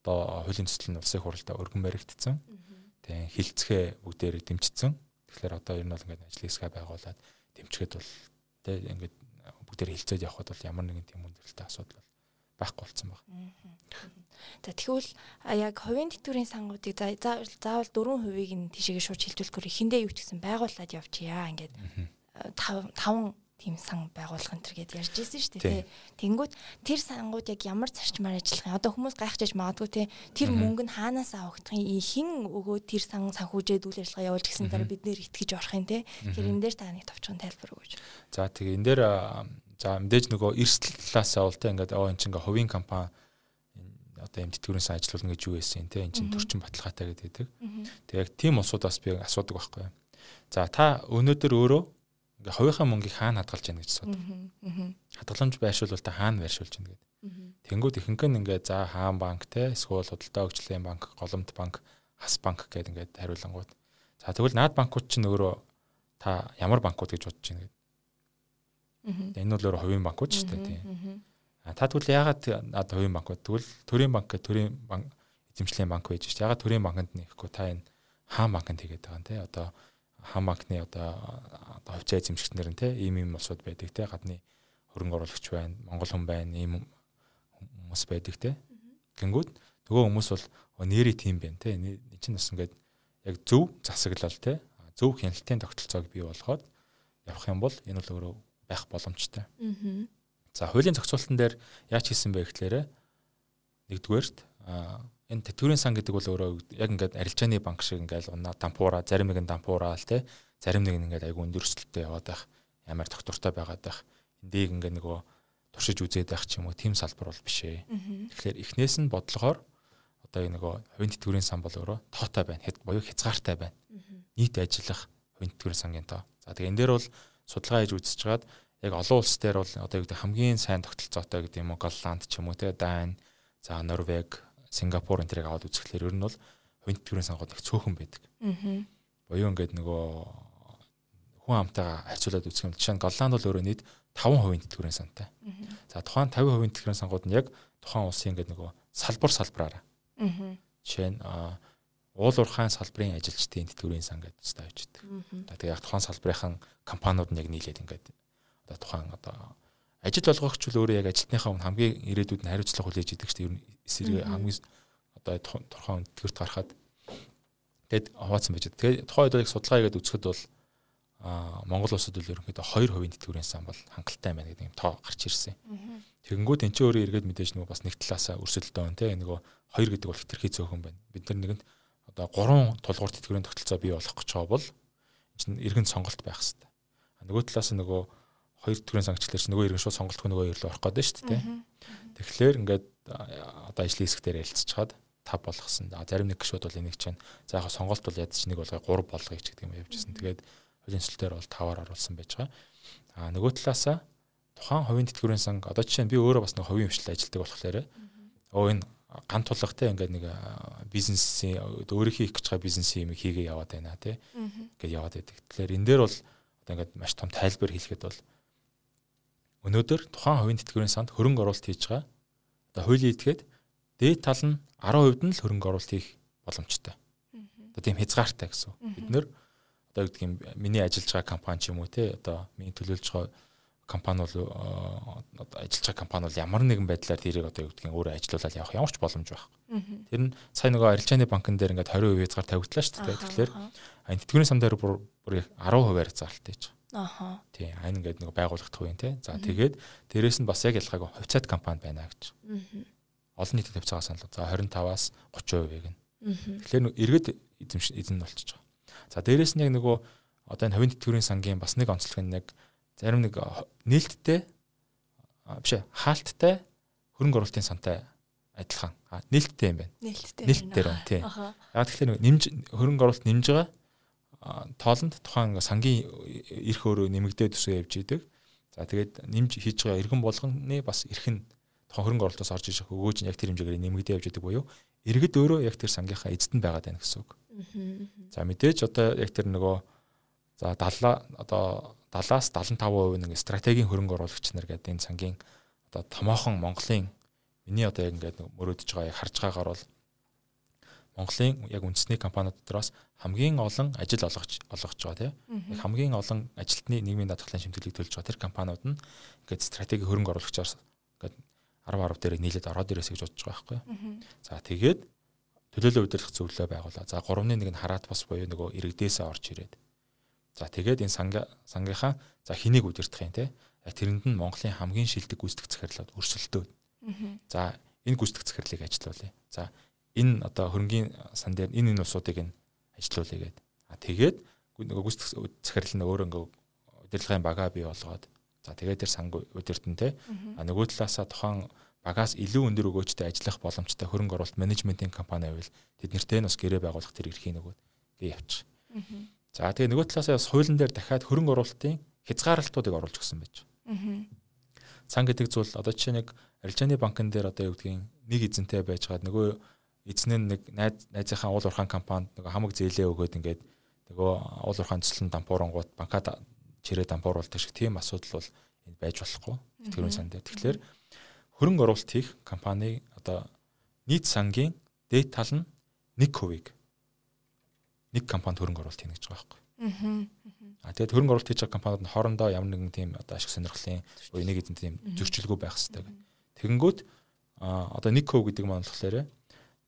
Одоо хуулийн төсөл нь улсын хурлаа өргөн баригдсан. Тэгээ хилцгээ бүгдээр дэмжигдсэн. Тэгэхээр одоо ер нь бол ингээд ажлын хэсгээ байгуулад дэмжихэд бол тэ ингээд бүгдээр хилцээд явхад бол ямар нэгэн тийм хүндрэлтэй асуудал байхгүй болсон баг. За тэгвэл яг хувийн тэтгэврийн сангуудыг заавал 4%-ийг нь тийшээгээ шууд шилжүүлэхээр эхэндээ юу ч гэсэн байгуулад явчихъя. Ингээд 5 5 тийм сан байгуулах энэ төр гэдээ ярьж ирсэн шүү дээ тий. Тэнгүүт тэр сангууд яг ямар зарчмаар ажиллах юм. Одоо хүмүүс гайхаж магадгүй тий. Тэр мөнгө нь хаанаас авагдах юм. Хин өгөө тэр сан санхүүжээд үйл ажиллагаа явуулж гисэн дараа бид нэр итгэж орох юм тий. Тэгэхээр энэ дээр та нэг товчхон тайлбар өгөөч. За тэгээ энэ дээр за мэдээж нөгөө эрсдэл талаасаа бол тий ингээд оо эн чинь хувийн компани одоо юм тэтгэврийн сан ажиллуулна гэж юу байсан тий эн чинь төрчин баталгаатай гэдэг. Тэгээ яг тийм усудаас би асуудаг байхгүй. За та өнөөдөр өөрөө ингээ хувийнхаа мөнгийг хаана хадгалж яана гэж асуудаг. Хадгаламж байршуулвал та хаана байршуулж яана гэдэг. Тэнгүүд ихэнх нь ингээ за хаан банк те эсвэл худалдаа хөгжлийн банк, голомт банк, хас банк гэдэг ингээд хариулангууд. За тэгвэл наад банкуд чинь өөрөө та ямар банкуд гэж бодож байна гэдэг. Энэ бол өөрөө хувийн банкуд шүү дээ тийм. А та тэгвэл яагаад наад хувийн банкуд тэгвэл төрийн банк гэх төрийн банк эзэмшлийн банк байж шүү дээ. Яагаад төрийн банкнд нэхгүй та энэ хаан банкнд хийгээд байгаа юм те. Одоо хам банкны одоо одоо хувьцаа эзэмшигчнэр нь те ийм ийм улсууд байдаг те гадны хөрөнгө оруулагч байна Монгол хүн байна ийм хүмүүс байдаг те. Гингүүд нөгөө хүмүүс бол нэрий тийм байна те. Энэ чинь бас ингээд яг зөв засаглал те зөв хяналтын тогтолцоог бий болгоод явах юм бол энэ бол өөрөө байх боломжтой. За хуулийн зохицуултан дээр яаж хийсэн бэ гэхлээрэ нэгдүгээрт энэ тэтгэврийн сан гэдэг бол өөрөө яг ингээд арилжааны банк шиг ингээд унаа дампуура зарим нэг нь дампуураал те зарим нэг нь ингээд айгүй өндөрсөлттэй яваад байх ямар доктортой байгаад байх эндийг ингээд нөгөө туршиж үзээд байх ч юм уу тийм салбар бол биш ээ. Тэгэхээр эхнээс нь бодлогоор одоо энэ нөгөө хувийн тэтгэврийн сан бол өөрөө тоотой байна. Хэд буюу хязгаартай байна. Нийт ажиллах хувийн тэтгэврийн сангийн тоо. За тэгээ энэ дээр бол судалгаа хийж үзэж чаад яг олон улс дээр бол одоо юу гэдэг хамгийн сайн тогтолцоотой гэдэг юм уу Голланд ч юм уу те Дани За Норвег, Сингапур энэ төрийг аваад үзэхлээр ер нь бол хувийн тэтгэврийн сангууд их цөөхөн байдаг. Аа. Боёо ингээд нөгөө хүн амтайгаа харьцуулаад үзэх юм. Жишээ нь Голланд бол өөрөө нийт 5% тэтгэврийн сантай. За тухайн 50% тэтгэврийн сангууд нь яг тухайн улсын ингээд нөгөө салбар салбараараа. Аа. Жишээ нь уул уурхайн салбарын ажилчдын тэтгэврийн сан гэдэг үстэй байж байдаг. Тэгээ яг тухайн салбарынхан компаниуд нь яг нийлээд ингээд одоо тухайн одоо ажил олгогч бол өөрөө яг ажилтныхаа өмнө хамгийн ирээдүйд нь хариуцлага хүлээж идэг чинь ер нь эсрэг хамгийн одоо турхан тэтгэврт гарахад тэгэд хаваацсан байж байгаа. Тэгээ тухайн үед яг судалгаа хийгээд үзэхэд бол а Монгол улсад бол ерөнхийдөө 2% тэтгэврийн сан бол хангалттай байна гэдэг юм тоо гарч ирсэн. Тэгэнгүүт эн чинь өөрөө эргээд мэдээж нөгөө бас нэг талаасаа өрсөлдөлтөө байна те нөгөө 2 гэдэг бол хэтэрхий цөөхөн байна. Бид нар нэгэнд одоо 3 тулгуур тэтгэврийн тогтолцоо бий болгох гэж байгаа бол чинь иргэн сонголт байх хэрэгтэй. Нөгөө талаас нь нөгөө хоёр тэтгэврийн сангчлаар чинь нөгөө иргэн шууд сонголт хөө нөгөө ирлээ орох гэдэг шүү дээ. Тэгэхээр ингээд одоо ажлын хэсэг дээр ялцчихад тав болгосон. Зарим нэг гişүүд бол энийг чинь за яг сонголт бол ядч нэг болгоо 3 болгоё ч гэдэг юм явжсэн. Тэгээд хуулийн төсөлтөөр бол таваар оруулсан байж байгаа. А нөгөө талаасаа тухайн хувийн тэтгэврийн санг одоо жишээ нь би өөрөө бас нэг хувийн хвшлэл ажилтдаг болохоор өө энэ ган тулгатай ингээд нэг бизнесийн өөрийнхөө хийх гэж байгаа бизнесийн юм хийгээ яваад байна тий. Ингээд яваад байдаг. Тэгэхээр энэ дээр бол одоо ингээд маш том тайлбар хэлэхэд бол өнөөдөр тухайн хувийн тэтгэврийн санд хөрөнгө оруулалт хийж байгаа. Одоо хуулийн этгээд дээд тал нь 10% нь л хөрөнгө оруулалт хийх боломжтой. Одоо тийм хязгаартай гэсэн. Бид нэр одоо гэдэг юм миний ажиллаж байгаа компани ч юм уу те одоо миний төлөөлж байгаа компани бол одоо ажиллаж байгаа компани бол ямар нэгэн байдлаар тэрийг одоо юу гэдгийг өөрөө ажилуулаад явах ямар ч боломж байхгүй. Тэр нь сая нөгөө арилжааны банкн дээр ингээд 20% хязгаар тавигдлаа шүү дээ. Тэгэхээр энэ тэтгэврийн сан дээр бүр 10%-аар заалттай гэж. Аха. Тий, ань ингээд нэг байгуулагдах үе тий. За тэгээд дээрэс нь бас яг ялгаагүй хувьцаат компани байна гэж. Олон нийтэд хувьцаагаа санал. За 25-аас 30%-ийг нь. Тэгэхээр эргэд эзэмш эзэн нь болчихж байгаа. За дээрэс нь яг нөгөө одоо энэ хувийн тэтгэврийн сангийн бас нэг онцлог нь яг зарим нэг нээлттэй биш ээ хаалттай хөрөнгө оруулалтын сантай адилхан нээлттэй юм байна. Нээлттэй. Нээлттэй байна тийм. Яг тэгэхээр нэмж хөрөнгө оруулалт нэмж байгаа тоолонд тухайн сангийн эрх өөрөө нэмэгдээд төсөө явж идэг. За тэгээд нэмж хийж байгаа иргэн болгоны бас эрх нь хөрөнгө оруулалтаас орж иж өгөөж нь яг тэр хэмжээгээр нэмэгдээ явж идэг буюу иргэд өөрөө яг тэр сангийнхаа эзэд нь байгаад байна гэсэн үг. За мэдээж одоо яг тэр нөгөө за 70 одоо 70-аас 75% нэг стратегийн хөрөнгө оруулагч нар гэдэг энэ сангийн одоо томоохон Монголын миний одоо яг ингээд мөрөөдөж байгаа яг харж байгаагаар бол Монголын яг үндэсний компаниуд дотроос хамгийн олон ажил олгож олгож байгаа тийм хамгийн олон ажилтны нийгмийн даатгалын шимтгэлийг төлж байгаа тэр компаниуд нь ингээд стратеги хөрөнгө оруулагчаар ингээд 10 10 дээр нийлээд ороод ирээс гэж бодож байгаа байхгүй. За тэгээд төлөөлөл удирдах зөвлөлөө байгуулаа. За 3-ны 1 нь хараат бас буюу нөгөө иргэдээсээ орж ирээд. За тэгээд энэ санга сангийнхаа за хэнийг удирдах юм те. Яг тэрэнд нь Монголын хамгийн шилдэг гүйцэтгэх захирлууд өрсөлдөөд. За энэ гүйцэтгэх захирлыг ажилуулъя. За энэ одоо хөрөнгөний сан дээр энэ энэ усуудыг нь ажилуулъя гэдэг. А тэгээд нөгөө гүйцэтгэх захирал нь өөрөө ингээ удирдлагын бага бий болгоод за тэгээд тэр санг удирдан те. А нөгөө талаасаа тухайн багаас илүү өндөр өгөөжтэй ажиллах боломжтой хөрөнгө оруулалт менежментийн компани байвал тэд нэртэй бас гэрээ байгуулах тэр эрхийг нөгөө гээ явчих. За тэгээ нөгөө талаасаа бас хуулийн дээр дахиад хөрөнгө оруулалтын хязгаарлалтуудыг оруулж өгсөн байж. Сан гэдэг зүйл одоо жишээ нэг арилжааны банкн дээр одоо юу гэдгийг нэг эзэнтэй байжгаад нөгөө эзэн нь нэг найз найзынхаа уул уурхаан компанид нөгөө хамаг зээлээ өгөөд ингээд нөгөө уул уурхаан цэслэн дампуурангууд банкад чирээ дампууруулдаг шиг тийм асуудал бол энд байж болохгүй тэтгэврийн сан дээр. Тэгэхээр хөрөнгө оруулалт хийх компани одоо нийт сангийн дээд тал нь 1%-ийг нэг компанид хөрөнгө оруулалт хийнэ гэж байгаа байхгүй. Аа тэгээд хөрөнгө оруулалт хийж байгаа компаниуд нь хоорондоо ямар нэгэн тийм одоо ашиг сонирхлын буюу нэг эзэн тийм зөрчилгүй байх хэрэгтэй. Тэгэнгүүт а одоо 1% гэдэг нь болохоор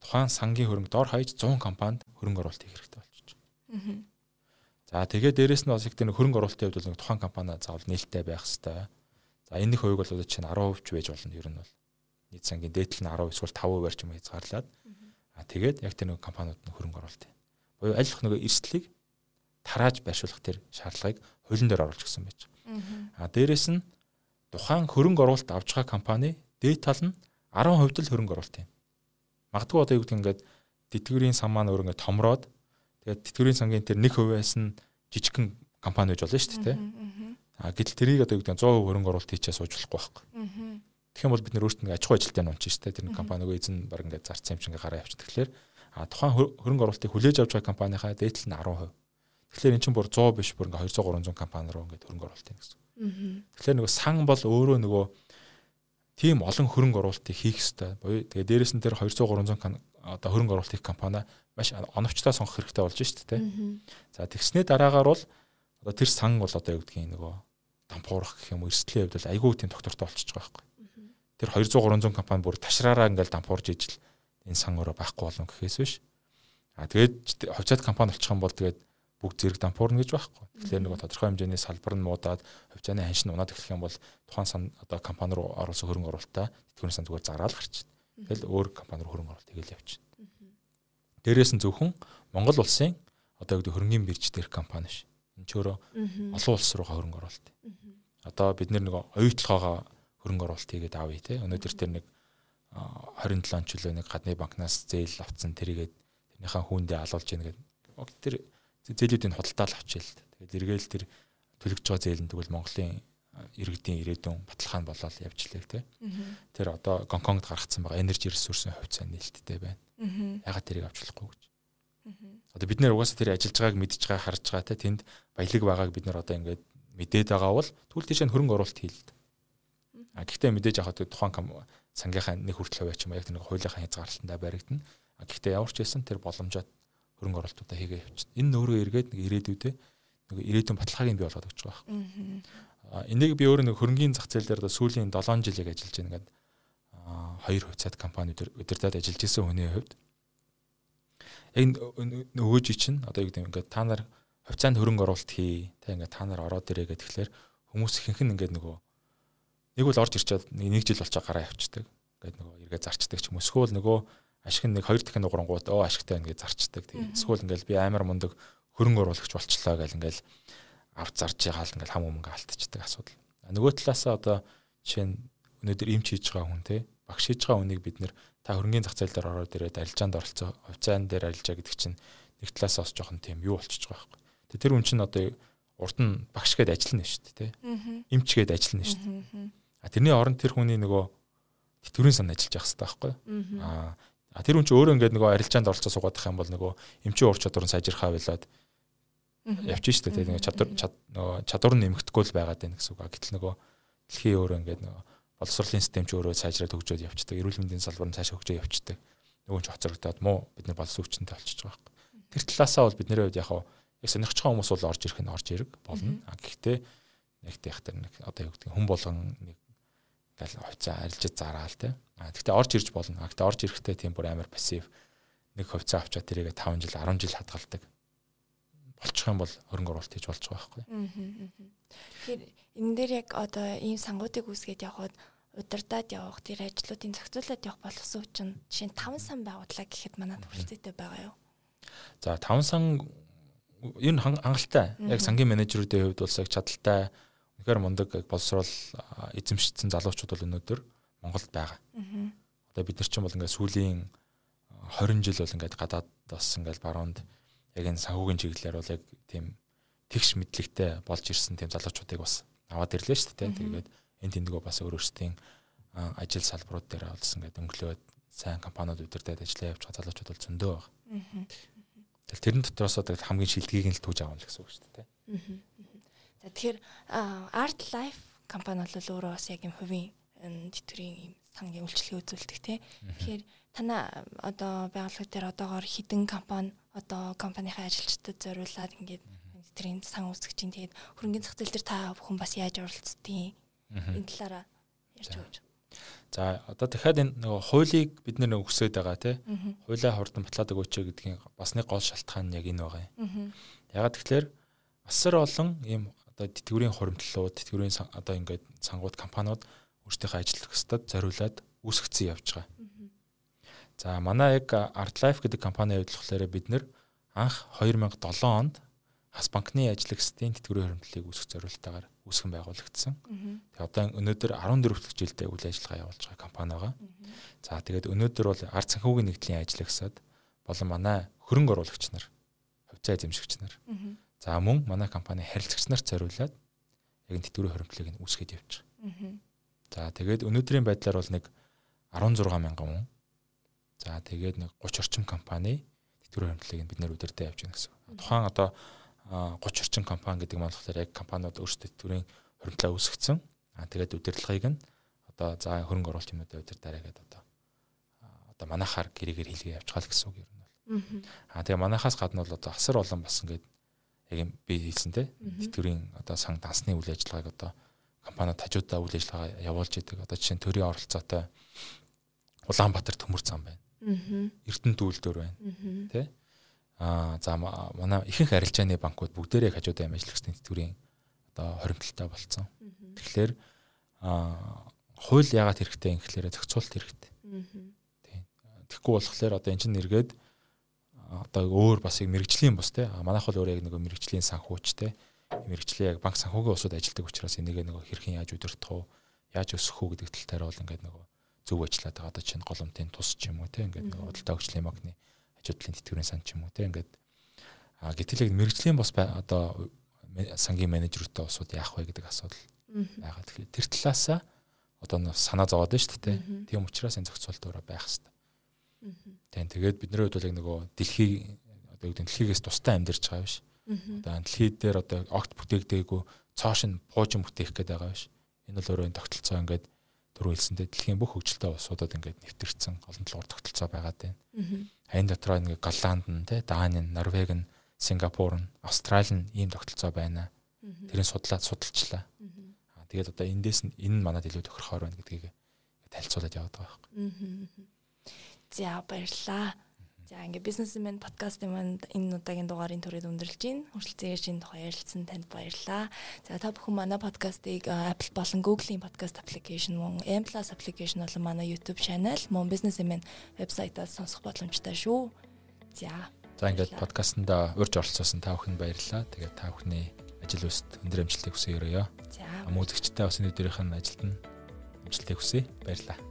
тухайн сангийн хөрөнгө дор хаяж 100 компанид хөрөнгө оруулалт хийх хэрэгтэй болчихж байна. За тэгээд дээрэс нь бас их тэр хөрөнгө оруулалтын хувьд бол тухайн компани заавал нээлттэй байх хэрэгтэй. За энэ их хувийг бол одоо чинь 10% ч байж болно ер нь бол. Нийт сангийн дээдл нь 10 эсвэл 5%-аар ч юм хязгаарлаад. А тэгээд яг тэр нэг компаниуд нь хөрөнгө оруулалт. Аль болох нөгөө эрсдлийг тарааж байршуулах тэр шаардлагыг хуулийн дээр оруулж гисэн байж. А дээрэс нь тухайн хөрөнгө оруулалт авч байгаа компани дээд тал нь 10% л хөрөнгө оруулалт юм Магадгүй одоо юу гэдэг ингээд тэтгэврийн сан маань өөр ингээд томроод тэгээд тэтгэврийн сангийн тэр 1%-аас нь жижигхэн компани гэж болно шүү дээ. А гэтэл тэрийг одоо юу гэдэг 100% хөрөнгө оруулалт хийчээ сууж болохгүй байхгүй. Тэгэх юм бол бид нэр өөрсдөө аж ахуй ажилтнаа нунч штэ тэр компани нөгөө эзэн баг ингээ зарцсан юм ингээ гараа явчих. Тэгэхээр а тухайн хөрөнгө оруулалтыг хүлээж авч байгаа компанийхаа дээдл нь 10%. Тэгэхээр эн чинь бүр 100 биш бүр ингээ 200 300 компани руу ингээ хөрөнгө оруулалт юм гэсэн. Тэгэхээр нөгөө сан бол өөрөө нөгөө тийм олон хөрөнгө оруулалтыг хийх ёстой. Буюу тэгээ дээрэс нь тэр 200 300 одоо хөрөнгө оруулалт хийх компани маш оновчтой сонгох хэрэгтэй болж шүү дээ. За тэгснээ дараагаар бол одоо тэр сан бол одоо юу гэдгийг нөгөө дампуурах гэх юм эрсдлийн хувьд бол айгүй тийм доктортой болчихж байгаа байхгүй. Тэр 200 300 компани бүр ташраараа ингээл дампуурж ижил энэ сан өрөө байхгүй болно гэхээс биш. А тэгээд хувьцаат компани болчих юм бол тэгээд бүгд зэрэг дампуурна гэж байхгүй. Тэгэхээр нөгөө тодорхой хэмжээний салбар нь муудаад хувьцааны ханш нь унаад эхлэх юм бол тухайн сан одоо компани руу оруулсан хөрөнгө оруулалтаа тэтгэврийн сан зүгээр зараад гарч. Тэгэл өөр компани руу хөрөнгө оруулалт хийгээл явчихна. Дээрээс нь зөвхөн Монгол улсын одоо гэдэг хөрөнгөний бирж дээрх компани ш. Энд ч өөрөө олон улс руугаа хөрөнгө оруулалт. Одоо бид нэг оюутлогоогоо хөрөнгө оруулалт хийгээд авъя те. Өнөөдөр тэр нэг 27 жилөө нэг гадны банкнаас зээл авцсан тэрийгээд тэрнийхээ хүүндээ алуулж яах гэдэг. Тэр зээлүүдийн худалдаал авчил. Тэгээд эргээл тэр төлөгж байгаа зээл нь тэгвэл Монголын иргэдийн ирээдүйн баталгаа нь болоод явжлаа те. Тэр одоо Гонконгд гаргацсан байгаа энержи ресурсын хувьцаа нээлттэй байна. Ягаад тэрийг авч болохгүй гэж. Одоо бид нэр угаасаа тэр ажиллаж байгааг мэдж байгаа харж байгаа те тэнд баялаг байгааг бид нар одоо ингээд мэдээд байгаа бол тэгвэл тийш нь хөрөнгө оруулалт хийлээ. А гэхдээ мэдээж яг одоо тухайн сангийнхаа нэг хүртэл хувиа ч юм яг тэр нэг хуулийнхаа хязгаарлалтандаа баригдана. А гэхдээ ямар ч байсан тэр боломжоор хөрөнгө оруулалтуудаа хийгээ явчихна. Энэ нөөрөө эргээд нэг ирээдүйдээ нэг ирээдүйн баталгааг нь бий болгоод өгч байгаа юм. А энийг би өөрөө нэг хөрөнгөний зах зээл дээр одоо сүүлийн 7 жилийг ажиллаж байна гэдэг хоёр хувьцаат компани удирдаад ажиллаж исэн хүний хувьд яг нөгөөж чинь одоо юу гэдэг ингээд та нар хувьцаанд хөрөнгө оруулалт хий та ингээд та нар ороод ирээ гэх тэгэхээр хүмүүс ихэнх нь ингээд нөгөө нэг бол орж ирчээд нэг жил болчоо гараа явчихдаг ингээд нөгөө эргээ зарчдаг ч юм эсвэл нөгөө ашиг нэг хоёр дахин нуурангууд оо ашигтай байна гэж зарчдаг тийм эсвэл ингээд би амар мундаг хөрөнгө оруулагч болчлоо гэл ингээд авч зарж байгаа л ингээд хам өмнө алдчихдаг асуудал нөгөө талаасаа одоо жишээ нь өнөөдөр имч хийж байгаа хүн те багш хийж байгаа хүнийг бид нэр та хөрөнгөний зах зээл дээр ороод ирээд арилжаанд оролцоо хувьцаан дээр арилжаа гэдэг чинь нэг талаас бас жоохон тийм юу болчихж байгаа байхгүй. Тэгээ тэр хүн чинь одоо урд нь багш гээд ажиллана шүү дээ те. Имч гээд ажиллана шүү дээ. А тэрний оронд тэр хүний нөгөө тэтгэврийн сан ажиллаж явах хэрэгтэй байхгүй. А тэр хүн чинь өөрөө ингээд нөгөө арилжаанд оролцоо суугаад их юм бол нөгөө эмчийн ур чадвар нь сайжрахаа байлаад явчих шүү дээ. Тэгээ чадвар нөгөө чадвар нь нэмэгдэхгүй л байгаад байна гэсэн үг. Гэтэл нөгөө дэлхийн өөрөө ингээд нөгөө боловсролын систем ч өөрөө сайжраад хөгжөөд явцдаг. Эрүүл мэндийн салбар нь цаашаа хөгжөө явцдаг. Нөгөө ч хоцрогдоод муу бид нар боловсон хүчтэй болчихж байгаа юм. Тэр талаасаа бол бидний хувьд яг яг сонирхож байгаа хүмүүс бол орж ирэх нь орж ирэг болно. А гэхдээ нэг тех тэр нэг одоо юу гэдэг хүн болгон нэг ингээл хувьцаа арилжиж зараал те. А гэхдээ орж ирж болно. А гэхдээ орж ирэхдээ тийм бүр амар пассив нэг хувьцаа авчаа тэрийгэ 5 жил 10 жил хадгалдаг болчих юм бол хөрөнгө оруулалт хийж болж байгаа байхгүй. Тэгэхээр энэ дээр яг одоо ийм сангуудыг үүсгээд явхад удирдаад явах тэр ажлуудын зохицуулаад явах боловсон хүчин жишээ нь 5 сан байгууллаа гэхэд манад хүрэлцээтэй байгаа юу? За 5 сан ер нь хангалттай. Яг сангийн менежерүүдийн хувьд бол яг чадaltaй үнэхээр мундаг боловсрол эзэмшсэн залуучууд бол өнөөдөр Монголд байгаа. Одоо бид нар чинь бол ингээд сүүлийн 20 жил бол ингээд гадаад бас ингээд баруунд яг энэ санхүүгийн чиглэлээр бол яг тийм тэгш мэдлэгтэй болж ирсэн тийм залуучуудыг бас аваад ирлээ шүү дээ. Тэгээд энэ тэндгөө бас өөрөөсөө ажил салбарууд дээр олсон гэдэг өнгөлөөд сайн компаниуд удирдах ажиллаа явж байгаа залуучууд бол зөндөө байгаа. Тэгэл тэрэн дотроос одоо хамгийн шилдгийг нь л түүж авах гэсэн үг шүү дээ. За тэгэхээр Art Life компани бол өөрөө бас яг юм хувийн тэтгэврийн юм сангийн үйлчлэгээ үзүүлдэг тий. Тэгэхээр танаа одоо байгууллага дээр одоогоор хідэн компани одоо компанийн ажилчдад зориулаад ингээд тэтгэврийн сан үүсгэж чинь тэгээд хөрөнгөний зах зээл дээр та бүхэн бас яаж оролцдгийг энэ талаараа ярьж өгч. За одоо дахиад энэ нөгөө хуулийг бид нэр өгсөд байгаа тий. Хуулиа хурдан батлаад өгөөч гэдгийн бас нэг гол шалтгаан нь яг энэ байгаа юм. Ягаад тэгэхээр асар олон ийм одоо тэтгэврийн хуримтлалууд, тэтгэврийн одоо ингээд сангууд компаниуд өөрсдийнхөө ажилтг өстөд зориулаад үүсгэсэн явж байгаа. За манай яг Art Life гэдэг компани болохоор бид нэр анх 2007 онд Хас банкны ажлагчдын тэтгэврийн хуримтлалыг үүсгэх зорилтоор үүсгэн байгуулагдсан. Тэгээ одоо өнөөдөр 14 дахь жилдээ үйл ажиллагаа явуулж байгаа компани байгаа. За тэгээд өнөөдөр бол ард санхүүгийн нэгдлийн ажлагчсад болон манай хөрөнгө оруулагч нар, хувьцаа эзэмшигч нар. За мөн манай компани харилцагч нарт зориулаад яг энэ тэтгэврийн хуримтлалыг нь үүсгэж явж байгаа. За тэгээд өнөөдрийн байдлаар бол нэг 16 мянган хүн. За тэгээд нэг 30 орчим компани тэтгэврийн хөрөнгөлийг бид нэр өдөртөө явж байна гэсэн. Тухайн одоо 30 орчим компани гэдэг нь болохоор яг компаниуд өөрсдөө тэтгэврийн хөрөнгөлөө үүсгэсэн. Аа тэгээд удирдлагыг нь одоо за хөрөнгө оруулалт юмудаа удирдаарай гэдэг одоо одоо манахаар гэрээгээр хэлгээ явж гал гэсэн үг юм бол. Аа тэгээ манахаас гадна бол одоо асар олон бас ингээд яг би хэлсэн те тэтгэврийн одоо сан дансны үйл ажиллагааг одоо компаниуд хажуудаа үйл ажиллагаа явуулж идэг. Одоо жишээ нь төрийн оролцоотой Улаанбаатар төмөр зам байна. Эрдэнэт үйлдвэр байна. Тэ? Аа за манай ихэнх арилжааны банкуд бүгдээрээ хажуудаа юм ажиллагчдын тэтгэврийн одоо хоримтлалтай болцсон. Тэгэхээр аа хууль яагаад хэрэгтэй юм гэхээр зохицуулалт хэрэгтэй. Тэгэхгүй болохоор одоо эн чинь нэргээд одоо өөр бас яг мэрэгжлийн бус те. Манайх бол өөр яг нэг мэрэгжлийн санхүүч те. Мэрэгжлийн яг банк санхүүгийн усуд ажилладаг учраас энийг нэг хэрхэн яаж удирдах уу? Яаж өсгөх үү гэдэг тал дээр бол ингээд нэг зөв ажиллаад байгаа. Одоо чинь голомтын тус ч юм уу те. Ингээд нэг худалдаа өгчлийн банкны хажуудлын тэтгэврийн сан ч юм уу те. Ингээд а гэтэл яг мэрэгжлийн бос одоо сангийн менежертэй усуд яах вэ гэдэг асуудал байгаа. Тэгэхээр тэр талаасаа одоо санаа зовоод байна шүү дээ. Тийм учраас энэ зохицуулт өөрөө байх хэрэгтэй. Тийм тэгээд бидний хувьд бол яг нөгөө дэлхий одоо юу гэдэг дэлхийгээс тустай амьдарч байгаа биш. Одоо дэлхий дээр одоо огт бүтээгдээгүй цоош нь буужин бүтээх гээд байгаа биш. Энэ бол өөрөө энэ тогтолцоо ингээд түрүү хэлсэнтэй дэлхийн бүх хөгжилтэй улсуудад ингээд нэвтэрсэн олон талаар тогтолцоо байгаад байна. Энэ дотроо ингээд Голланд нь те Дани нь Норвег нь Сингапур нь Австрали нь ийм тогтолцоо байна. Тэрийг судлаад судалчлаа. Тэгээд одоо эндээс нь энэ манад илүү тохирохоор байна гэдгийг танилцуулаад яваад байгаа байхгүй. За баярлалаа. За ингээ бизнесмен подкастын манд энэ удаагийн дугаарын төрөд өндөрлж гин. Хүрэлцэн шинэ тухай ярилцсан танд баярлалаа. За та бүхэн манай подкастыг Apple болон Google-ийн подкаст аппликейшн мөн M+ аппликейшн болон манай YouTube channel мөн бизнесмен вебсайтаас сонсох боломжтой шүү. За. За ингээд подкастнда урьж оролцсон та бүхэнд баярлалаа. Тэгээд та бүхний ажил өст өндөр амжилтыг хүсье өрөөё. За. Мөн үзэгчтэй бас нь ажилд нь амжилтыг хүсье. Баярлалаа.